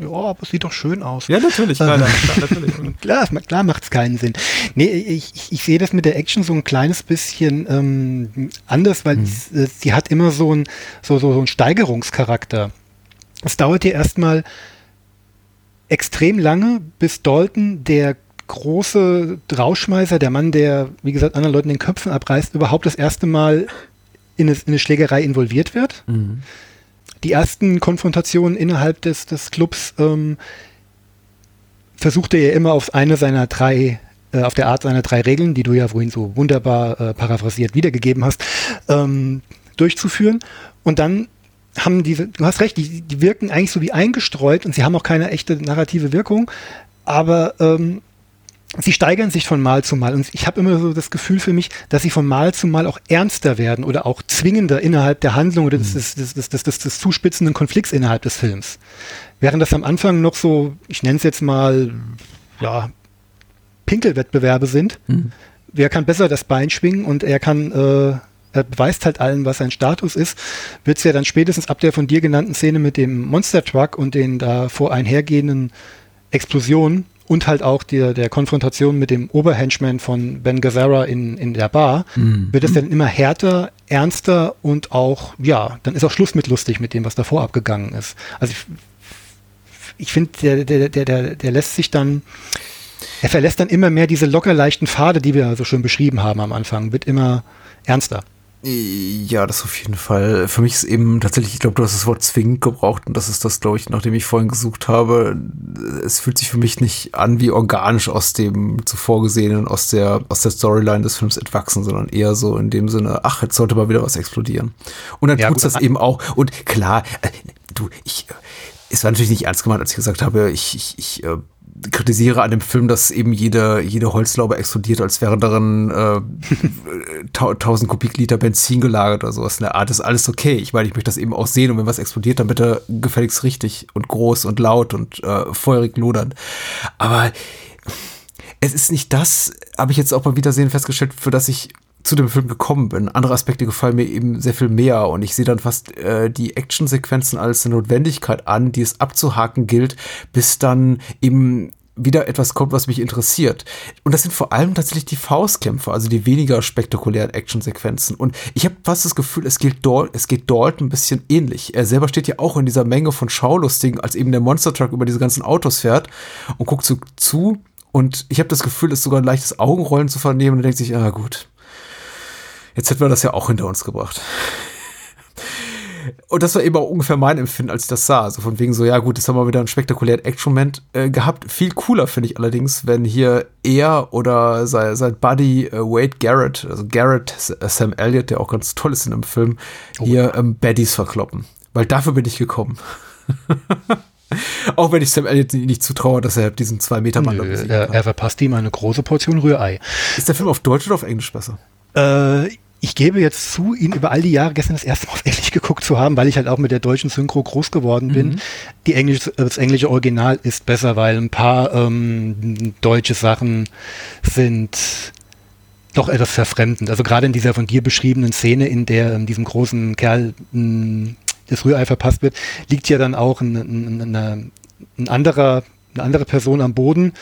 Ja, aber es sieht doch schön aus. Ja, natürlich. Klar, klar, natürlich. klar, klar macht es keinen Sinn. Nee, ich, ich, sehe das mit der Action so ein kleines bisschen ähm, anders, weil hm. sie, sie hat immer so, ein, so, so, so einen Steigerungscharakter. Es dauert dir erstmal extrem lange, bis Dalton, der große Rauschmeißer, der Mann, der, wie gesagt, anderen Leuten den Köpfen abreißt, überhaupt das erste Mal in eine, in eine Schlägerei involviert wird. Mhm. Die ersten Konfrontationen innerhalb des, des Clubs ähm, versuchte er immer auf eine seiner drei äh, auf der Art seiner drei Regeln, die du ja vorhin so wunderbar äh, paraphrasiert wiedergegeben hast, ähm, durchzuführen. Und dann haben diese, du hast recht, die, die wirken eigentlich so wie eingestreut und sie haben auch keine echte narrative Wirkung, aber ähm, sie steigern sich von Mal zu Mal und ich habe immer so das Gefühl für mich, dass sie von Mal zu Mal auch ernster werden oder auch zwingender innerhalb der Handlung oder des, des, des, des, des, des zuspitzenden Konflikts innerhalb des Films. Während das am Anfang noch so, ich nenne es jetzt mal, ja, Pinkelwettbewerbe sind. Mhm. Wer kann besser das Bein schwingen und er kann äh, er beweist halt allen, was sein Status ist, wird es ja dann spätestens ab der von dir genannten Szene mit dem Monster Truck und den da vor einhergehenden Explosionen und halt auch der, der Konfrontation mit dem Oberhenchman von Ben Gazzara in, in der Bar, mhm. wird es dann immer härter, ernster und auch, ja, dann ist auch Schluss mit lustig mit dem, was davor abgegangen ist. Also ich, ich finde, der, der, der, der, der lässt sich dann, er verlässt dann immer mehr diese locker leichten Pfade, die wir so schön beschrieben haben am Anfang, wird immer ernster. Ja, das auf jeden Fall. Für mich ist eben tatsächlich, ich glaube, du hast das Wort zwingend gebraucht und das ist das, glaube ich, nachdem ich vorhin gesucht habe. Es fühlt sich für mich nicht an wie organisch aus dem zuvor gesehenen, aus der, aus der Storyline des Films entwachsen, sondern eher so in dem Sinne, ach, jetzt sollte mal wieder was explodieren. Und dann ja, tut's gut, das eben auch. Und klar, äh, du, ich, äh, es war natürlich nicht ernst gemeint, als ich gesagt habe, ich, ich, ich äh, kritisiere an dem Film, dass eben jede, jede Holzlaube explodiert, als wären darin äh, 1000 Kubikliter Benzin gelagert oder sowas der Art. Das ist alles okay. Ich meine, ich möchte das eben auch sehen und wenn was explodiert, dann bitte gefälligst richtig und groß und laut und äh, feurig lodernd. Aber es ist nicht das, habe ich jetzt auch beim Wiedersehen festgestellt, für das ich zu dem Film gekommen bin. Andere Aspekte gefallen mir eben sehr viel mehr und ich sehe dann fast äh, die Actionsequenzen als eine Notwendigkeit an, die es abzuhaken gilt, bis dann eben wieder etwas kommt, was mich interessiert. Und das sind vor allem tatsächlich die Faustkämpfe, also die weniger spektakulären Actionsequenzen. Und ich habe fast das Gefühl, es geht, Dal es geht Dalton ein bisschen ähnlich. Er selber steht ja auch in dieser Menge von Schaulustigen, als eben der Monster Truck über diese ganzen Autos fährt und guckt so zu. Und ich habe das Gefühl, es ist sogar ein leichtes Augenrollen zu vernehmen und denkt sich, ah gut, Jetzt hätten wir das ja auch hinter uns gebracht. Und das war eben auch ungefähr mein Empfinden, als ich das sah. Also von wegen so, ja gut, jetzt haben wir wieder einen spektakulären Action-Moment äh, gehabt. Viel cooler finde ich allerdings, wenn hier er oder sein, sein Buddy äh, Wade Garrett, also Garrett äh, Sam Elliott, der auch ganz toll ist in dem Film, oh. hier ähm, Baddies verkloppen. Weil dafür bin ich gekommen. auch wenn ich Sam Elliott nicht zutraue, dass er diesen zwei Meter Mann er, er verpasst ihm eine große Portion Rührei. Ist der Film auf Deutsch oder auf Englisch besser? Äh, ich gebe jetzt zu, ihn über all die Jahre gestern das erste Mal auf Englisch geguckt zu haben, weil ich halt auch mit der deutschen Synchro groß geworden bin. Mhm. Die englische, das englische Original ist besser, weil ein paar ähm, deutsche Sachen sind doch etwas verfremdend. Also gerade in dieser von dir beschriebenen Szene, in der ähm, diesem großen Kerl mh, hm, das Rührei verpasst wird, liegt ja dann auch ein, ein, ein, ein anderer, eine andere Person am Boden,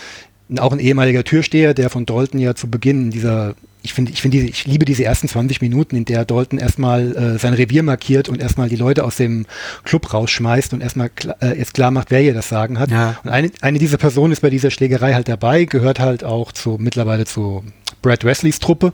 auch ein ehemaliger Türsteher, der von Dalton ja zu Beginn dieser ich finde, ich finde, ich liebe diese ersten 20 Minuten, in der Dalton erstmal äh, sein Revier markiert und erstmal die Leute aus dem Club rausschmeißt und erstmal kl äh, jetzt klar macht, wer hier das Sagen hat. Ja. Und eine, eine dieser Personen ist bei dieser Schlägerei halt dabei, gehört halt auch zu mittlerweile zu Brad Wesleys Truppe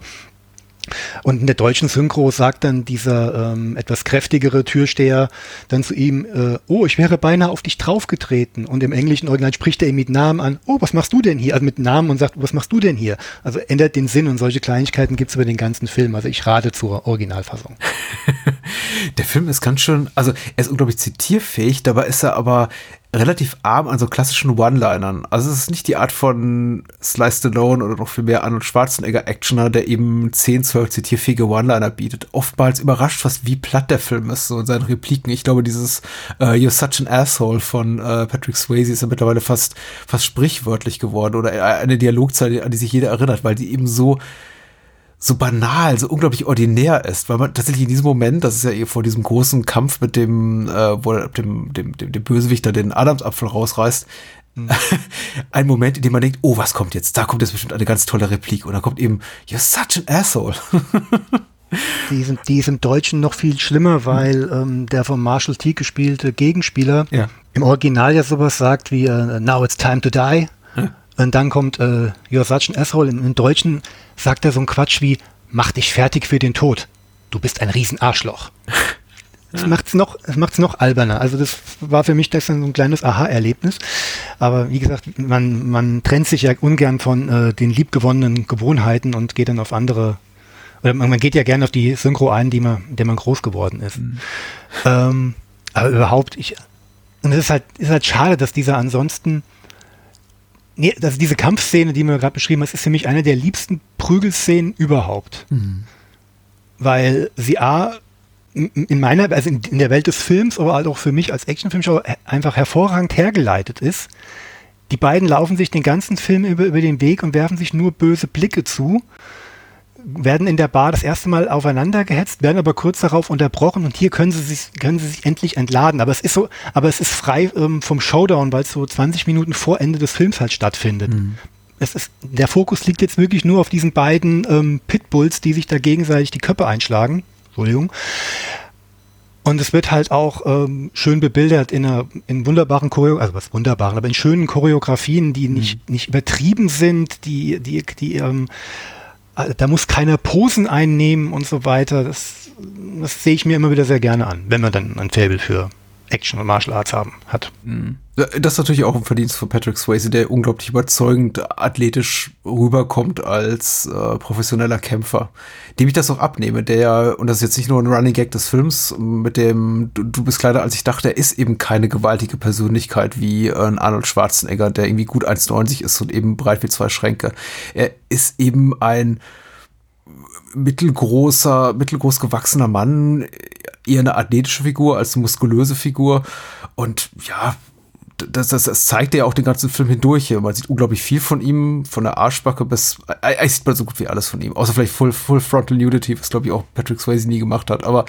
und in der deutschen Synchro sagt dann dieser ähm, etwas kräftigere Türsteher dann zu ihm, äh, oh, ich wäre beinahe auf dich draufgetreten. Und im englischen Original spricht er ihn mit Namen an, oh, was machst du denn hier? Also mit Namen und sagt, was machst du denn hier? Also ändert den Sinn und solche Kleinigkeiten gibt's über den ganzen Film. Also ich rate zur Originalfassung. der Film ist ganz schön, also er ist unglaublich zitierfähig, dabei ist er aber relativ arm an so klassischen One-Linern. Also es ist nicht die Art von Sly Stallone oder noch viel mehr Arnold Schwarzenegger-Actioner, der eben 10, 12 zitierfähige One-Liner bietet. Oftmals überrascht fast, wie platt der Film ist, so in seinen Repliken. Ich glaube, dieses uh, You're such an asshole von uh, Patrick Swayze ist ja mittlerweile fast, fast sprichwörtlich geworden oder eine Dialogzeile, an die sich jeder erinnert, weil die eben so so banal, so unglaublich ordinär ist, weil man tatsächlich in diesem Moment, das ist ja eh vor diesem großen Kampf mit dem, äh, wo dem, dem, dem, dem Bösewichter den Adamsapfel rausreißt, mhm. ein Moment, in dem man denkt, oh, was kommt jetzt? Da kommt jetzt bestimmt eine ganz tolle Replik und da kommt eben, you're such an asshole. die, sind, die ist im Deutschen noch viel schlimmer, weil ähm, der von Marshall T. gespielte Gegenspieler ja. im Original ja sowas sagt wie uh, Now it's time to die. Und dann kommt äh, You're such an asshole. Im, Im Deutschen sagt er so ein Quatsch wie Mach dich fertig für den Tod. Du bist ein Riesenarschloch. Das macht es noch, das macht's noch alberner. Also das war für mich das so ein kleines Aha-Erlebnis. Aber wie gesagt, man, man trennt sich ja ungern von äh, den liebgewonnenen Gewohnheiten und geht dann auf andere, oder man, man geht ja gerne auf die Synchro ein, die man, der man groß geworden ist. Mhm. Ähm, aber überhaupt, ich, und es ist halt, ist halt schade, dass dieser ansonsten nee, also diese Kampfszene, die mir gerade beschrieben hast, ist für mich eine der liebsten Prügelszenen überhaupt. Mhm. Weil sie A, in meiner, also in, in, der Welt des Films, aber halt auch für mich als Actionfilmschauer einfach hervorragend hergeleitet ist. Die beiden laufen sich den ganzen Film über, über den Weg und werfen sich nur böse Blicke zu werden in der Bar das erste Mal aufeinander gehetzt, werden aber kurz darauf unterbrochen und hier können sie sich, können sie sich endlich entladen. Aber es ist so, aber es ist frei ähm, vom Showdown, weil es so 20 Minuten vor Ende des Films halt stattfindet. Mhm. Es ist, der Fokus liegt jetzt wirklich nur auf diesen beiden ähm, Pitbulls, die sich da gegenseitig die Köpfe einschlagen. Entschuldigung. Und es wird halt auch ähm, schön bebildert in einer in wunderbaren Choreo, also was wunderbaren, aber in schönen Choreografien, die nicht, mhm. nicht übertrieben sind, die, die, die ähm, da muss keiner Posen einnehmen und so weiter. Das, das sehe ich mir immer wieder sehr gerne an, wenn man dann ein Faible für Action und Martial Arts haben, hat. Das ist natürlich auch ein Verdienst von Patrick Swayze, der unglaublich überzeugend athletisch rüberkommt als äh, professioneller Kämpfer. Dem ich das auch abnehme, der, und das ist jetzt nicht nur ein Running Gag des Films, mit dem du, du bist kleiner als ich dachte, er ist eben keine gewaltige Persönlichkeit wie äh, ein Arnold Schwarzenegger, der irgendwie gut 1,90 ist und eben breit wie zwei Schränke. Er ist eben ein mittelgroßer, mittelgroß gewachsener Mann, eher eine athletische Figur als eine muskulöse Figur. Und ja, das, das, das zeigt er ja auch den ganzen Film hindurch. Man sieht unglaublich viel von ihm, von der Arschbacke bis, eigentlich sieht man so gut wie alles von ihm. Außer vielleicht Full, Full Frontal Nudity, was glaube ich auch Patrick Swayze nie gemacht hat. Aber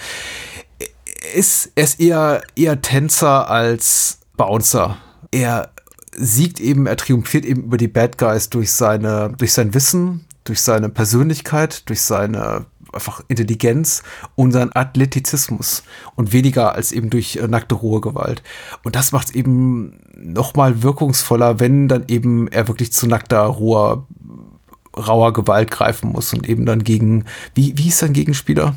er ist, er ist eher, eher Tänzer als Bouncer. Er siegt eben, er triumphiert eben über die Bad Guys durch seine, durch sein Wissen, durch seine Persönlichkeit, durch seine einfach Intelligenz und seinen Athletizismus und weniger als eben durch äh, nackte rohe Gewalt. Und das macht es eben noch mal wirkungsvoller, wenn dann eben er wirklich zu nackter roher rauer Gewalt greifen muss und eben dann gegen wie wie hieß sein Gegenspieler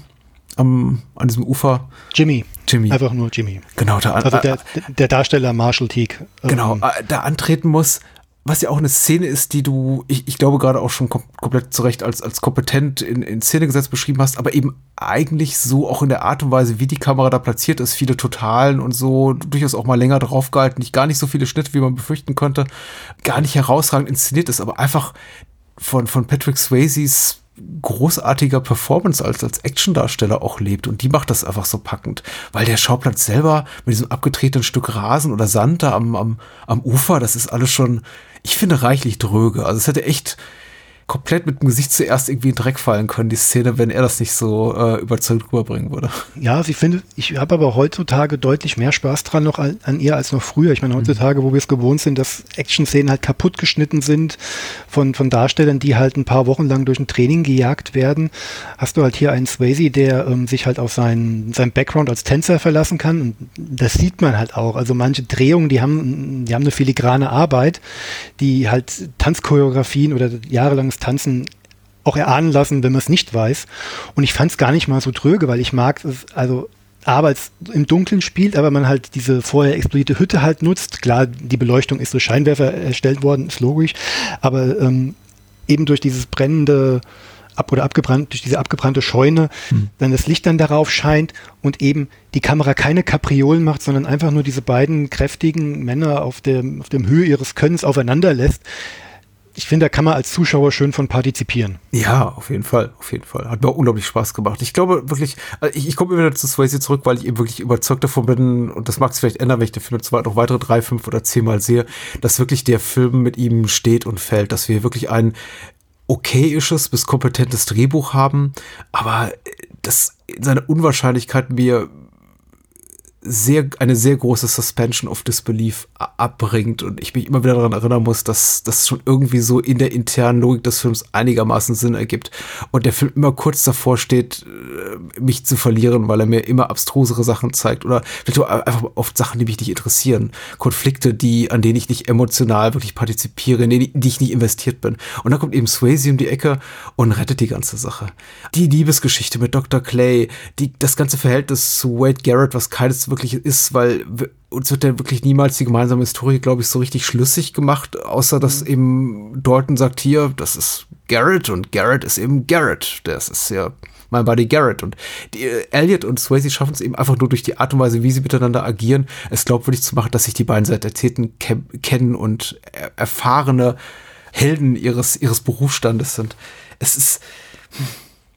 am an diesem Ufer? Jimmy. Jimmy. Einfach nur Jimmy. Genau da also der, der Darsteller Marshall Teague genau ähm, äh, da antreten muss was ja auch eine Szene ist, die du, ich, ich glaube, gerade auch schon kom komplett zurecht als, als kompetent in, in Szene gesetzt beschrieben hast, aber eben eigentlich so auch in der Art und Weise, wie die Kamera da platziert ist, viele Totalen und so, durchaus auch mal länger drauf gehalten, nicht gar nicht so viele Schnitte, wie man befürchten könnte, gar nicht herausragend inszeniert ist, aber einfach von, von Patrick Swayzes großartiger Performance als, als Actiondarsteller auch lebt. Und die macht das einfach so packend. Weil der Schauplatz selber mit diesem abgetretenen Stück Rasen oder Sand da am, am, am Ufer, das ist alles schon, ich finde, reichlich dröge. Also es hätte echt, komplett mit dem Gesicht zuerst irgendwie in Dreck fallen können, die Szene, wenn er das nicht so äh, überzeugt rüberbringen würde. Ja, sie findet, ich habe aber heutzutage deutlich mehr Spaß dran noch an, an ihr als noch früher. Ich meine, mhm. heutzutage, wo wir es gewohnt sind, dass Action-Szenen halt kaputt geschnitten sind von, von Darstellern, die halt ein paar Wochen lang durch ein Training gejagt werden, hast du halt hier einen Swayze, der ähm, sich halt auf seinen, seinen Background als Tänzer verlassen kann. Und das sieht man halt auch. Also manche Drehungen, die haben, die haben eine filigrane Arbeit, die halt Tanzchoreografien oder jahrelanges Tanzen auch erahnen lassen, wenn man es nicht weiß. Und ich fand es gar nicht mal so tröge, weil ich mag es, also aber es im Dunkeln spielt, aber man halt diese vorher explodierte Hütte halt nutzt. Klar, die Beleuchtung ist durch Scheinwerfer erstellt worden, ist logisch, aber ähm, eben durch dieses brennende ab oder abgebrannt, durch diese abgebrannte Scheune, mhm. dann das Licht dann darauf scheint und eben die Kamera keine Kapriolen macht, sondern einfach nur diese beiden kräftigen Männer auf dem, auf dem Höhe ihres Könnens aufeinander lässt ich finde, da kann man als Zuschauer schön von partizipieren. Ja, auf jeden Fall, auf jeden Fall. Hat mir auch unglaublich Spaß gemacht. Ich glaube wirklich, äh, ich, ich komme immer wieder zu Swayze zurück, weil ich eben wirklich überzeugt davon bin, und das mag es vielleicht ändern, wenn ich den Film zwar noch weitere drei, fünf oder zehn Mal sehe, dass wirklich der Film mit ihm steht und fällt, dass wir wirklich ein okayisches bis kompetentes Drehbuch haben, aber das in seiner Unwahrscheinlichkeit mir sehr, eine sehr große Suspension of Disbelief abbringt und ich mich immer wieder daran erinnern muss, dass das schon irgendwie so in der internen Logik des Films einigermaßen Sinn ergibt und der Film immer kurz davor steht, äh, mich zu verlieren, weil er mir immer abstrusere Sachen zeigt oder vielleicht einfach oft Sachen, die mich nicht interessieren. Konflikte, die, an denen ich nicht emotional wirklich partizipiere, in die, die ich nicht investiert bin. Und dann kommt eben Swayze um die Ecke und rettet die ganze Sache. Die Liebesgeschichte mit Dr. Clay, die, das ganze Verhältnis zu Wade Garrett, was keines wirklich ist, weil uns wird ja wirklich niemals die gemeinsame Historie, glaube ich, so richtig schlüssig gemacht, außer dass mhm. eben Dalton sagt, hier, das ist Garrett und Garrett ist eben Garrett. Das ist ja mein Buddy Garrett. Und die, äh, Elliot und Swayze schaffen es eben einfach nur durch die Art und Weise, wie sie miteinander agieren, es glaubwürdig zu machen, dass sich die beiden seit Jahrzehnten ke kennen und er erfahrene Helden ihres, ihres Berufsstandes sind. Es ist.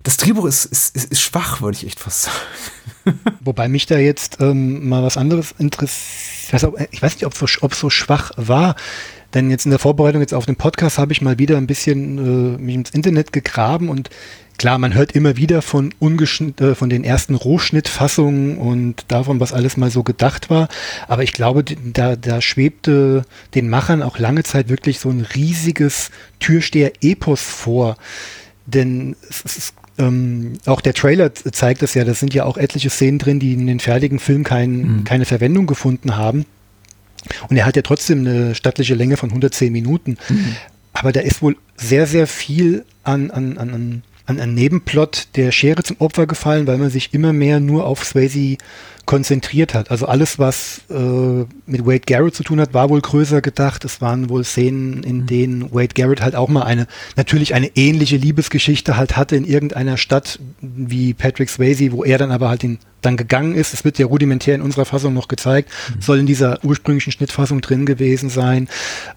Das Drehbuch ist, ist, ist, ist schwach, würde ich echt fast sagen. Wobei mich da jetzt ähm, mal was anderes interessiert. Ich weiß nicht, ob es so, so schwach war. Denn jetzt in der Vorbereitung jetzt auf den Podcast habe ich mal wieder ein bisschen äh, mich ins Internet gegraben und klar, man hört immer wieder von äh, von den ersten Rohschnittfassungen und davon, was alles mal so gedacht war. Aber ich glaube, da, da schwebte den Machern auch lange Zeit wirklich so ein riesiges Türsteher-Epos vor. Denn es, es ähm, auch der Trailer zeigt es ja, da sind ja auch etliche Szenen drin, die in den fertigen Film kein, mhm. keine Verwendung gefunden haben. Und er hat ja trotzdem eine stattliche Länge von 110 Minuten. Mhm. Aber da ist wohl sehr, sehr viel an, an, an, an einem Nebenplot der Schere zum Opfer gefallen, weil man sich immer mehr nur auf Swayze konzentriert hat. Also alles, was äh, mit Wade Garrett zu tun hat, war wohl größer gedacht. Es waren wohl Szenen, in mhm. denen Wade Garrett halt auch mal eine, natürlich eine ähnliche Liebesgeschichte halt hatte in irgendeiner Stadt wie Patrick Swayze, wo er dann aber halt in, dann gegangen ist. Es wird ja rudimentär in unserer Fassung noch gezeigt, mhm. soll in dieser ursprünglichen Schnittfassung drin gewesen sein.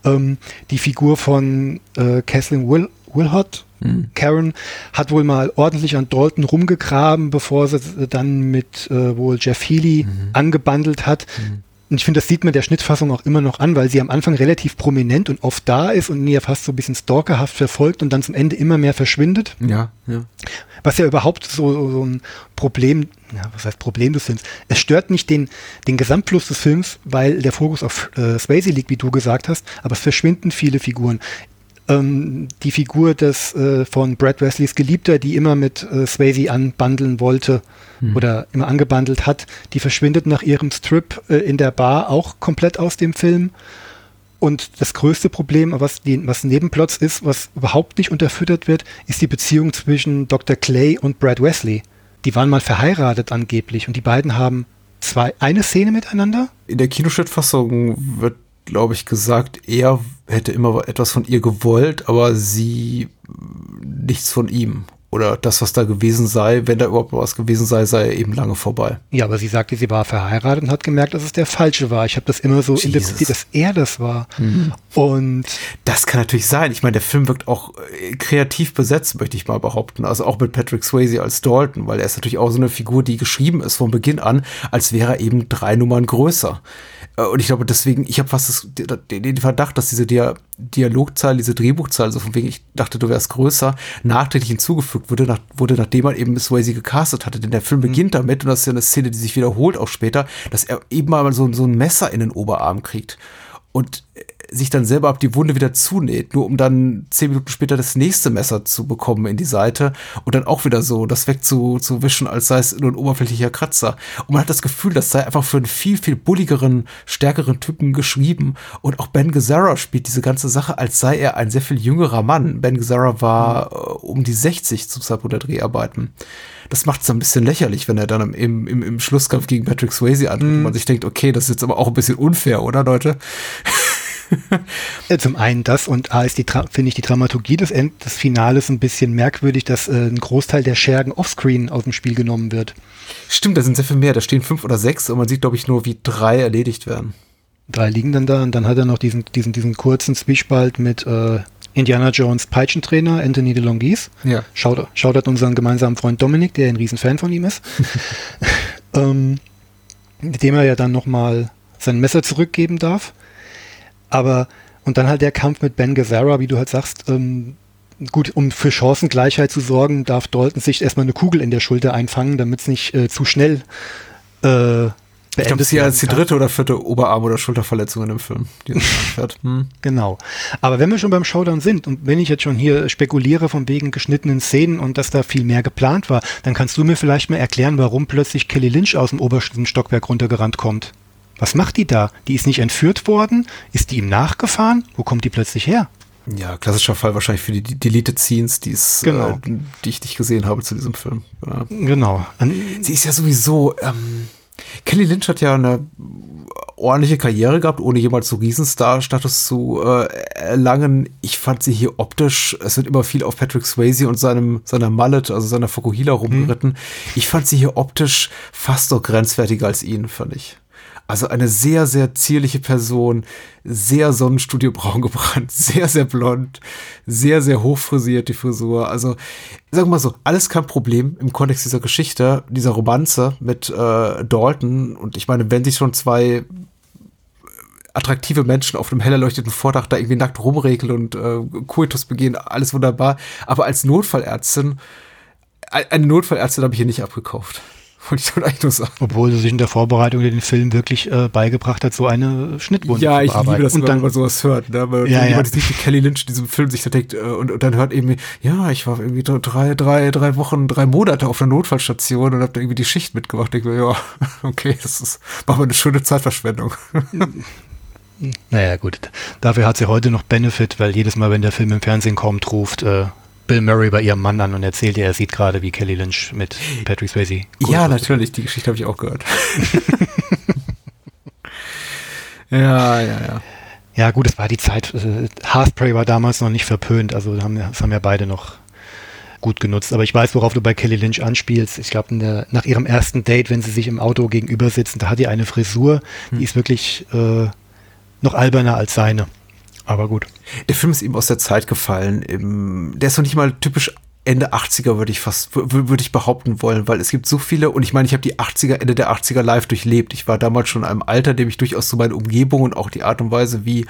Ähm, die Figur von äh, Kathleen Will Wilhott, Mhm. Karen hat wohl mal ordentlich an Dalton rumgegraben, bevor sie dann mit äh, wohl Jeff Healy mhm. angebandelt hat. Mhm. Und ich finde, das sieht man der Schnittfassung auch immer noch an, weil sie am Anfang relativ prominent und oft da ist und ja fast so ein bisschen stalkerhaft verfolgt und dann zum Ende immer mehr verschwindet. Ja, ja. Was ja überhaupt so, so ein Problem, ja, was heißt Problem des Films? Es stört nicht den, den Gesamtfluss des Films, weil der Fokus auf äh, Swayze liegt, wie du gesagt hast, aber es verschwinden viele Figuren ähm, die Figur des äh, von Brad Wesleys Geliebter, die immer mit äh, Swayze anbandeln wollte hm. oder immer angebandelt hat, die verschwindet nach ihrem Strip äh, in der Bar auch komplett aus dem Film. Und das größte Problem, was, die, was Nebenplots ist, was überhaupt nicht unterfüttert wird, ist die Beziehung zwischen Dr. Clay und Brad Wesley. Die waren mal verheiratet angeblich und die beiden haben zwei, eine Szene miteinander. In der Kinoschnittfassung wird glaube ich, gesagt, er hätte immer etwas von ihr gewollt, aber sie nichts von ihm. Oder das, was da gewesen sei, wenn da überhaupt was gewesen sei, sei eben lange vorbei. Ja, aber sie sagte, sie war verheiratet und hat gemerkt, dass es der falsche war. Ich habe das immer so interpretiert, dass er das war. Mhm. Und das kann natürlich sein. Ich meine, der Film wirkt auch äh, kreativ besetzt, möchte ich mal behaupten. Also auch mit Patrick Swayze als Dalton, weil er ist natürlich auch so eine Figur, die geschrieben ist von Beginn an, als wäre er eben drei Nummern größer und ich glaube, deswegen, ich habe fast das, den Verdacht, dass diese Dia Dialogzahl, diese Drehbuchzahl, so von wegen, ich dachte, du wärst größer, nachträglich hinzugefügt wurde, nach, wurde nachdem man eben Swayze gecastet hatte. Denn der Film mhm. beginnt damit, und das ist ja eine Szene, die sich wiederholt auch später, dass er eben mal so, so ein Messer in den Oberarm kriegt. Und sich dann selber ab die Wunde wieder zunäht, nur um dann zehn Minuten später das nächste Messer zu bekommen in die Seite und dann auch wieder so das wegzuwischen, als sei es nur ein oberflächlicher Kratzer. Und man hat das Gefühl, das sei einfach für einen viel, viel bulligeren, stärkeren Typen geschrieben. Und auch Ben Gazzara spielt diese ganze Sache, als sei er ein sehr viel jüngerer Mann. Ben Gazzara war mhm. äh, um die 60 zum Zeitpunkt der Dreharbeiten das macht es ein bisschen lächerlich, wenn er dann im, im, im Schlusskampf gegen Patrick Swayze antritt mm. und man sich denkt, okay, das ist jetzt aber auch ein bisschen unfair, oder Leute? zum einen das und A ist die, finde ich die Dramaturgie des, End des Finales ein bisschen merkwürdig, dass äh, ein Großteil der Schergen offscreen aus dem Spiel genommen wird. Stimmt, da sind sehr viel mehr. Da stehen fünf oder sechs und man sieht, glaube ich, nur, wie drei erledigt werden. Drei liegen dann da und dann hat er noch diesen, diesen, diesen kurzen Zwiespalt mit äh, Indiana Jones Peitschentrainer Anthony DeLongis. Ja. Schaut, schaut hat unseren gemeinsamen Freund Dominik, der ein Riesenfan von ihm ist. ähm, mit dem er ja dann nochmal sein Messer zurückgeben darf. Aber, und dann halt der Kampf mit Ben Gazzara, wie du halt sagst, ähm, gut, um für Chancengleichheit zu sorgen, darf Dalton sich erstmal eine Kugel in der Schulter einfangen, damit es nicht äh, zu schnell äh, ich glaube, das ist als die dritte oder vierte Oberarm- oder Schulterverletzung in dem Film, die hm. Genau. Aber wenn wir schon beim Showdown sind und wenn ich jetzt schon hier spekuliere von wegen geschnittenen Szenen und dass da viel mehr geplant war, dann kannst du mir vielleicht mal erklären, warum plötzlich Kelly Lynch aus dem obersten Stockwerk runtergerannt kommt. Was macht die da? Die ist nicht entführt worden? Ist die ihm nachgefahren? Wo kommt die plötzlich her? Ja, klassischer Fall wahrscheinlich für die Deleted Scenes, die genau. äh, die ich nicht gesehen habe zu diesem Film. Ja. Genau. Sie ist ja sowieso. Ähm, Kelly Lynch hat ja eine ordentliche Karriere gehabt, ohne jemals so Riesenstar-Status zu äh, erlangen. Ich fand sie hier optisch, es wird immer viel auf Patrick Swayze und seinem, seiner Mallet, also seiner Fokuhila rumgeritten. Hm. Ich fand sie hier optisch fast noch grenzwertiger als ihn, fand ich. Also eine sehr, sehr zierliche Person, sehr Sonnenstudiobraun gebrannt, sehr, sehr blond, sehr, sehr hochfrisiert die Frisur. Also, sag mal so, alles kein Problem im Kontext dieser Geschichte, dieser Romanze mit äh, Dalton. Und ich meine, wenn sich schon zwei attraktive Menschen auf einem hell erleuchteten Vordach da irgendwie nackt rumregeln und äh, Coitus begehen, alles wunderbar. Aber als Notfallärztin, eine Notfallärztin habe ich hier nicht abgekauft. Wollte ich eigentlich nur sagen. Obwohl sie sich in der Vorbereitung den Film wirklich äh, beigebracht hat, so eine Schnittwunde ja, zu Ja, ich liebe das, und dann, wenn man sowas hört. Ne? Weil ja, jemand ja. sieht, wie Kelly Lynch in diesem Film sich da denkt äh, und, und dann hört eben, ja, ich war irgendwie drei, drei, drei Wochen, drei Monate auf einer Notfallstation und habe da irgendwie die Schicht mitgemacht. Ich denke mir, ja, okay, das ist, war mal eine schöne Zeitverschwendung. Naja, gut. Dafür hat sie heute noch Benefit, weil jedes Mal, wenn der Film im Fernsehen kommt, ruft äh, Bill Murray bei ihrem Mann an und erzählt ihr, er sieht gerade, wie Kelly Lynch mit Patrick Swayze. Ja, natürlich, die Geschichte habe ich auch gehört. ja, ja, ja. Ja, gut, es war die Zeit. Äh, Haarspray war damals noch nicht verpönt, also das haben, das haben ja beide noch gut genutzt. Aber ich weiß, worauf du bei Kelly Lynch anspielst. Ich glaube, nach ihrem ersten Date, wenn sie sich im Auto gegenüber sitzen, da hat die eine Frisur, hm. die ist wirklich äh, noch alberner als seine. Aber gut. Der Film ist eben aus der Zeit gefallen. der ist noch nicht mal typisch Ende 80er würde ich fast, würde ich behaupten wollen, weil es gibt so viele, und ich meine, ich habe die 80er, Ende der 80er live durchlebt. Ich war damals schon in einem Alter, dem ich durchaus so meine Umgebung und auch die Art und Weise, wie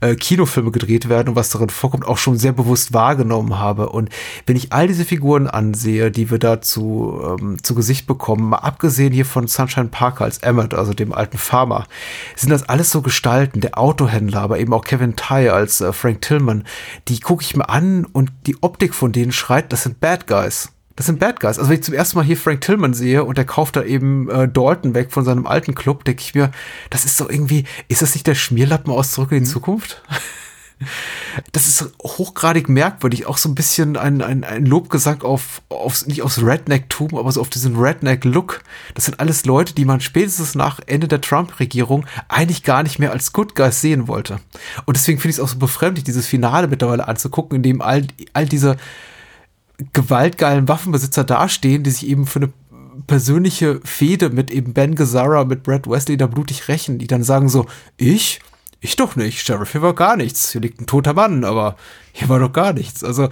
äh, Kinofilme gedreht werden und was darin vorkommt, auch schon sehr bewusst wahrgenommen habe. Und wenn ich all diese Figuren ansehe, die wir da zu, ähm, zu Gesicht bekommen, mal abgesehen hier von Sunshine Parker als Emmett, also dem alten Farmer, sind das alles so Gestalten, der Autohändler, aber eben auch Kevin Ty als äh, Frank Tillman, die gucke ich mir an und die Optik von denen schreibt schreit, das sind Bad Guys. Das sind Bad Guys. Also wenn ich zum ersten Mal hier Frank Tillman sehe und der kauft da eben äh, Dalton weg von seinem alten Club, denke ich mir, das ist so irgendwie, ist das nicht der Schmierlappen aus Zurück in die mhm. Zukunft? Das ist hochgradig merkwürdig, auch so ein bisschen ein, ein, ein Lobgesang auf, auf, nicht aufs Redneck-Tum, aber so auf diesen Redneck-Look. Das sind alles Leute, die man spätestens nach Ende der Trump-Regierung eigentlich gar nicht mehr als Good Guys sehen wollte. Und deswegen finde ich es auch so befremdlich, dieses Finale mittlerweile anzugucken, in dem all, all diese, gewaltgeilen Waffenbesitzer dastehen, die sich eben für eine persönliche Fehde mit eben Ben Gazzara, mit Brad Wesley da blutig rächen, die dann sagen so, ich? Ich doch nicht. Sheriff, hier war gar nichts. Hier liegt ein toter Mann, aber hier war doch gar nichts. Also,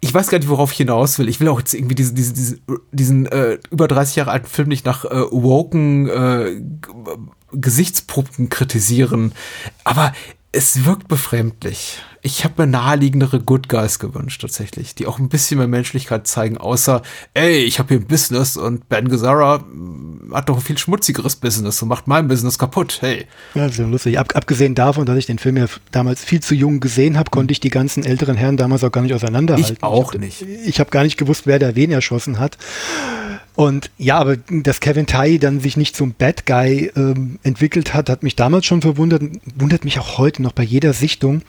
ich weiß gar nicht, worauf ich hinaus will. Ich will auch jetzt irgendwie diese, diese, diese, diesen äh, über 30 Jahre alten Film nicht nach äh, woken äh, Gesichtspunkten kritisieren. Aber es wirkt befremdlich. Ich habe mir naheliegendere Good Guys gewünscht, tatsächlich, die auch ein bisschen mehr Menschlichkeit zeigen, außer, ey, ich habe hier ein Business und Ben Gazzara mm, hat doch ein viel schmutzigeres Business und macht mein Business kaputt, hey. Ja, sehr lustig. Ab, abgesehen davon, dass ich den Film ja damals viel zu jung gesehen habe, konnte ich die ganzen älteren Herren damals auch gar nicht auseinanderhalten. Ich auch ich hab, nicht. Ich habe gar nicht gewusst, wer da wen erschossen hat. Und ja, aber dass Kevin Tai dann sich nicht zum Bad Guy ähm, entwickelt hat, hat mich damals schon verwundert, wundert mich auch heute noch bei jeder Sichtung.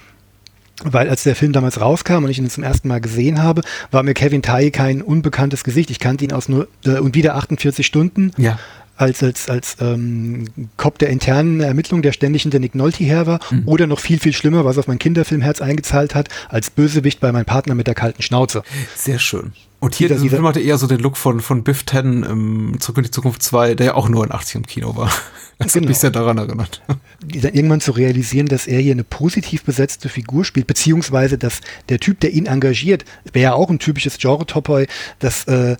Weil als der Film damals rauskam und ich ihn zum ersten Mal gesehen habe, war mir Kevin Tai kein unbekanntes Gesicht. Ich kannte ihn aus nur äh, und wieder 48 Stunden. Ja als, als, als ähm, Cop der internen Ermittlung, der ständig hinter Nick Nolte her war, mhm. oder noch viel, viel schlimmer, was auf mein Kinderfilmherz eingezahlt hat, als Bösewicht bei meinem Partner mit der kalten Schnauze. Sehr schön. Und hier, dieser, dieser Film hatte eher so den Look von, von Biff Tannen im Zurück in die Zukunft 2, der ja auch nur in 80 im Kino war. Das genau. hat mich sehr daran erinnert. Irgendwann zu realisieren, dass er hier eine positiv besetzte Figur spielt, beziehungsweise dass der Typ, der ihn engagiert, wäre ja auch ein typisches Genre-Topoi, dass äh,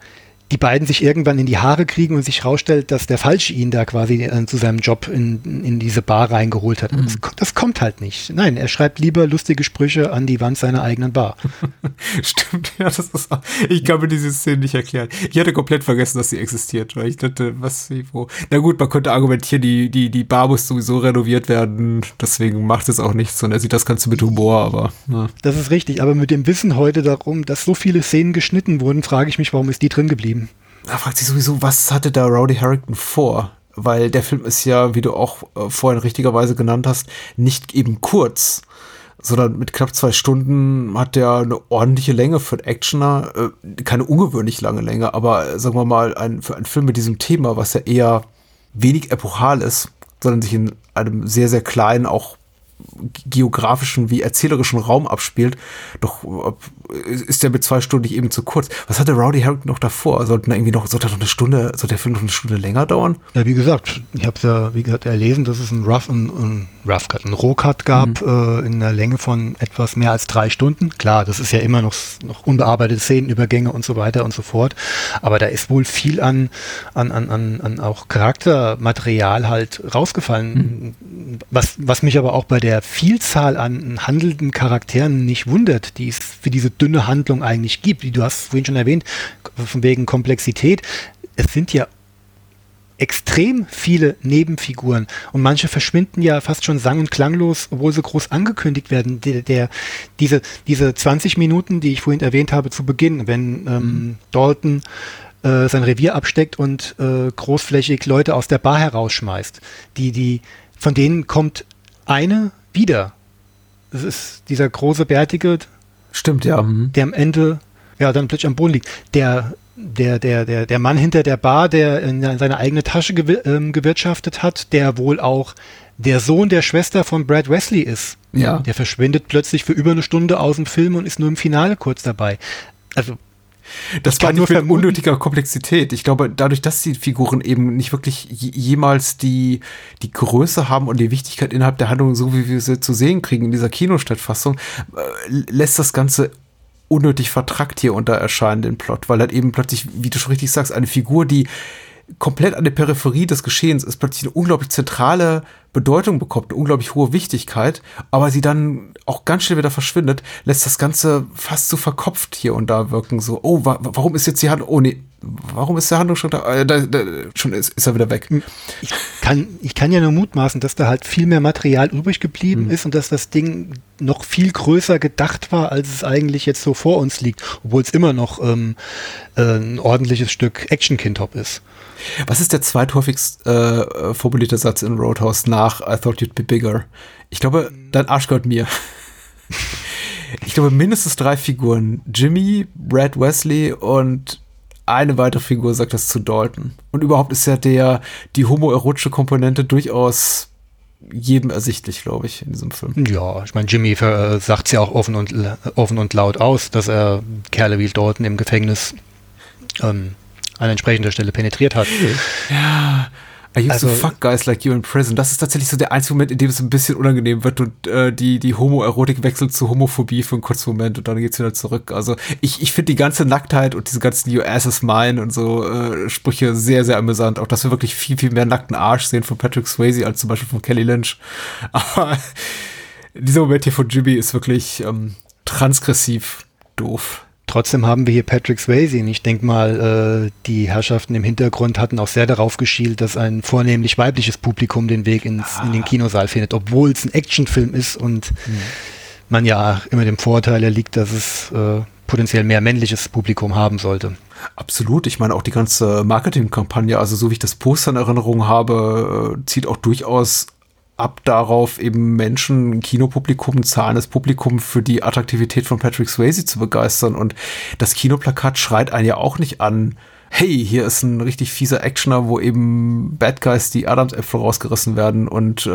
die beiden sich irgendwann in die Haare kriegen und sich rausstellt, dass der Falsche ihn da quasi äh, zu seinem Job in, in diese Bar reingeholt hat. Mhm. Das, das, kommt halt nicht. Nein, er schreibt lieber lustige Sprüche an die Wand seiner eigenen Bar. Stimmt, ja, das ist auch, ich kann mir diese Szene nicht erklären. Ich hatte komplett vergessen, dass sie existiert, weil ich dachte, was, wie, wo. Na gut, man könnte argumentieren, die, die, die Bar muss sowieso renoviert werden, deswegen macht es auch nichts und er sieht das Ganze mit Humor, aber. Ja. Das ist richtig, aber mit dem Wissen heute darum, dass so viele Szenen geschnitten wurden, frage ich mich, warum ist die drin geblieben? Da fragt sich sowieso, was hatte da Rowdy Harrington vor? Weil der Film ist ja, wie du auch äh, vorhin richtigerweise genannt hast, nicht eben kurz, sondern mit knapp zwei Stunden hat der eine ordentliche Länge für einen Actioner. Äh, keine ungewöhnlich lange Länge, aber äh, sagen wir mal, ein, für einen Film mit diesem Thema, was ja eher wenig epochal ist, sondern sich in einem sehr, sehr kleinen, auch geografischen wie erzählerischen Raum abspielt. Doch ist der mit zwei Stunden nicht eben zu kurz. Was hatte Rowdy Harrington noch davor? Sollten irgendwie noch, sollte noch eine Stunde, sollte der Film noch eine Stunde länger dauern? Ja, wie gesagt, ich habe es ja, wie gesagt, erlesen, dass es einen Rough, einen, einen Rough Cut, einen Rohcut gab mhm. äh, in einer Länge von etwas mehr als drei Stunden. Klar, das ist ja immer noch, noch unbearbeitete Szenenübergänge und so weiter und so fort. Aber da ist wohl viel an, an, an, an, an auch Charaktermaterial halt rausgefallen. Mhm. Was, was mich aber auch bei der Vielzahl an handelnden Charakteren nicht wundert, die es für diese dünne Handlung eigentlich gibt, wie du hast vorhin schon erwähnt, von wegen Komplexität. Es sind ja extrem viele Nebenfiguren und manche verschwinden ja fast schon sang- und klanglos, obwohl sie groß angekündigt werden. Der, der, diese, diese 20 Minuten, die ich vorhin erwähnt habe zu Beginn, wenn ähm, mhm. Dalton äh, sein Revier absteckt und äh, großflächig Leute aus der Bar herausschmeißt, die, die, von denen kommt eine wieder. Das ist dieser große Bärtige. Stimmt, ja. Mhm. Der am Ende, ja, dann plötzlich am Boden liegt. Der, der, der, der, der Mann hinter der Bar, der in seine eigene Tasche gew ähm, gewirtschaftet hat, der wohl auch der Sohn der Schwester von Brad Wesley ist. Ja. Der verschwindet plötzlich für über eine Stunde aus dem Film und ist nur im Finale kurz dabei. Also das war nur mit unnötiger Komplexität. Ich glaube, dadurch, dass die Figuren eben nicht wirklich jemals die, die Größe haben und die Wichtigkeit innerhalb der Handlung, so wie wir sie zu sehen kriegen in dieser Kinostadtfassung, äh, lässt das Ganze unnötig vertrackt hier unter erscheinen, den Plot, weil halt eben plötzlich, wie du schon richtig sagst, eine Figur, die komplett an der Peripherie des Geschehens ist, plötzlich eine unglaublich zentrale Bedeutung bekommt, eine unglaublich hohe Wichtigkeit, aber sie dann auch ganz schnell wieder verschwindet, lässt das Ganze fast so verkopft hier und da wirken. So, oh, wa warum ist jetzt die Hand, oh nee, warum ist der Handlung schon da? Äh, da, da schon ist, ist, er wieder weg. Ich kann, ich kann ja nur mutmaßen, dass da halt viel mehr Material übrig geblieben mhm. ist und dass das Ding noch viel größer gedacht war, als es eigentlich jetzt so vor uns liegt, obwohl es immer noch ähm, äh, ein ordentliches Stück Action-Kindhop ist. Was ist der zweithäufigst äh, formulierte Satz in Roadhouse nach I thought you'd be bigger? Ich glaube, dein Arsch gehört mir. ich glaube, mindestens drei Figuren. Jimmy, Brad Wesley und eine weitere Figur sagt das zu Dalton. Und überhaupt ist ja der, die homoerotische Komponente durchaus jedem ersichtlich, glaube ich, in diesem Film. Ja, ich meine, Jimmy äh, sagt es ja auch offen und, offen und laut aus, dass er Kerle wie Dalton im Gefängnis ähm, an entsprechender Stelle penetriert hat. Ja, I used also, to fuck guys like you in prison. Das ist tatsächlich so der einzige Moment, in dem es ein bisschen unangenehm wird und äh, die, die Homoerotik wechselt zu Homophobie für einen kurzen Moment und dann geht's wieder zurück. Also ich, ich finde die ganze Nacktheit und diese ganzen You ass is mine und so äh, Sprüche sehr, sehr amüsant. Auch, dass wir wirklich viel, viel mehr nackten Arsch sehen von Patrick Swayze als zum Beispiel von Kelly Lynch. Aber dieser Moment hier von Jimmy ist wirklich ähm, transgressiv doof. Trotzdem haben wir hier Patrick Swayze. Und ich denke mal, äh, die Herrschaften im Hintergrund hatten auch sehr darauf geschielt, dass ein vornehmlich weibliches Publikum den Weg ins, ah. in den ah. Kinosaal findet, obwohl es ein Actionfilm ist und mhm. man ja immer dem Vorteil erliegt, dass es äh, potenziell mehr männliches Publikum haben sollte. Absolut. Ich meine, auch die ganze Marketingkampagne, also so wie ich das Poster in Erinnerung habe, äh, zieht auch durchaus ab darauf, eben Menschen, Kinopublikum, zahlendes Publikum für die Attraktivität von Patrick Swayze zu begeistern. Und das Kinoplakat schreit einen ja auch nicht an, hey, hier ist ein richtig fieser Actioner, wo eben Bad Guys die Adamsäpfel rausgerissen werden und äh,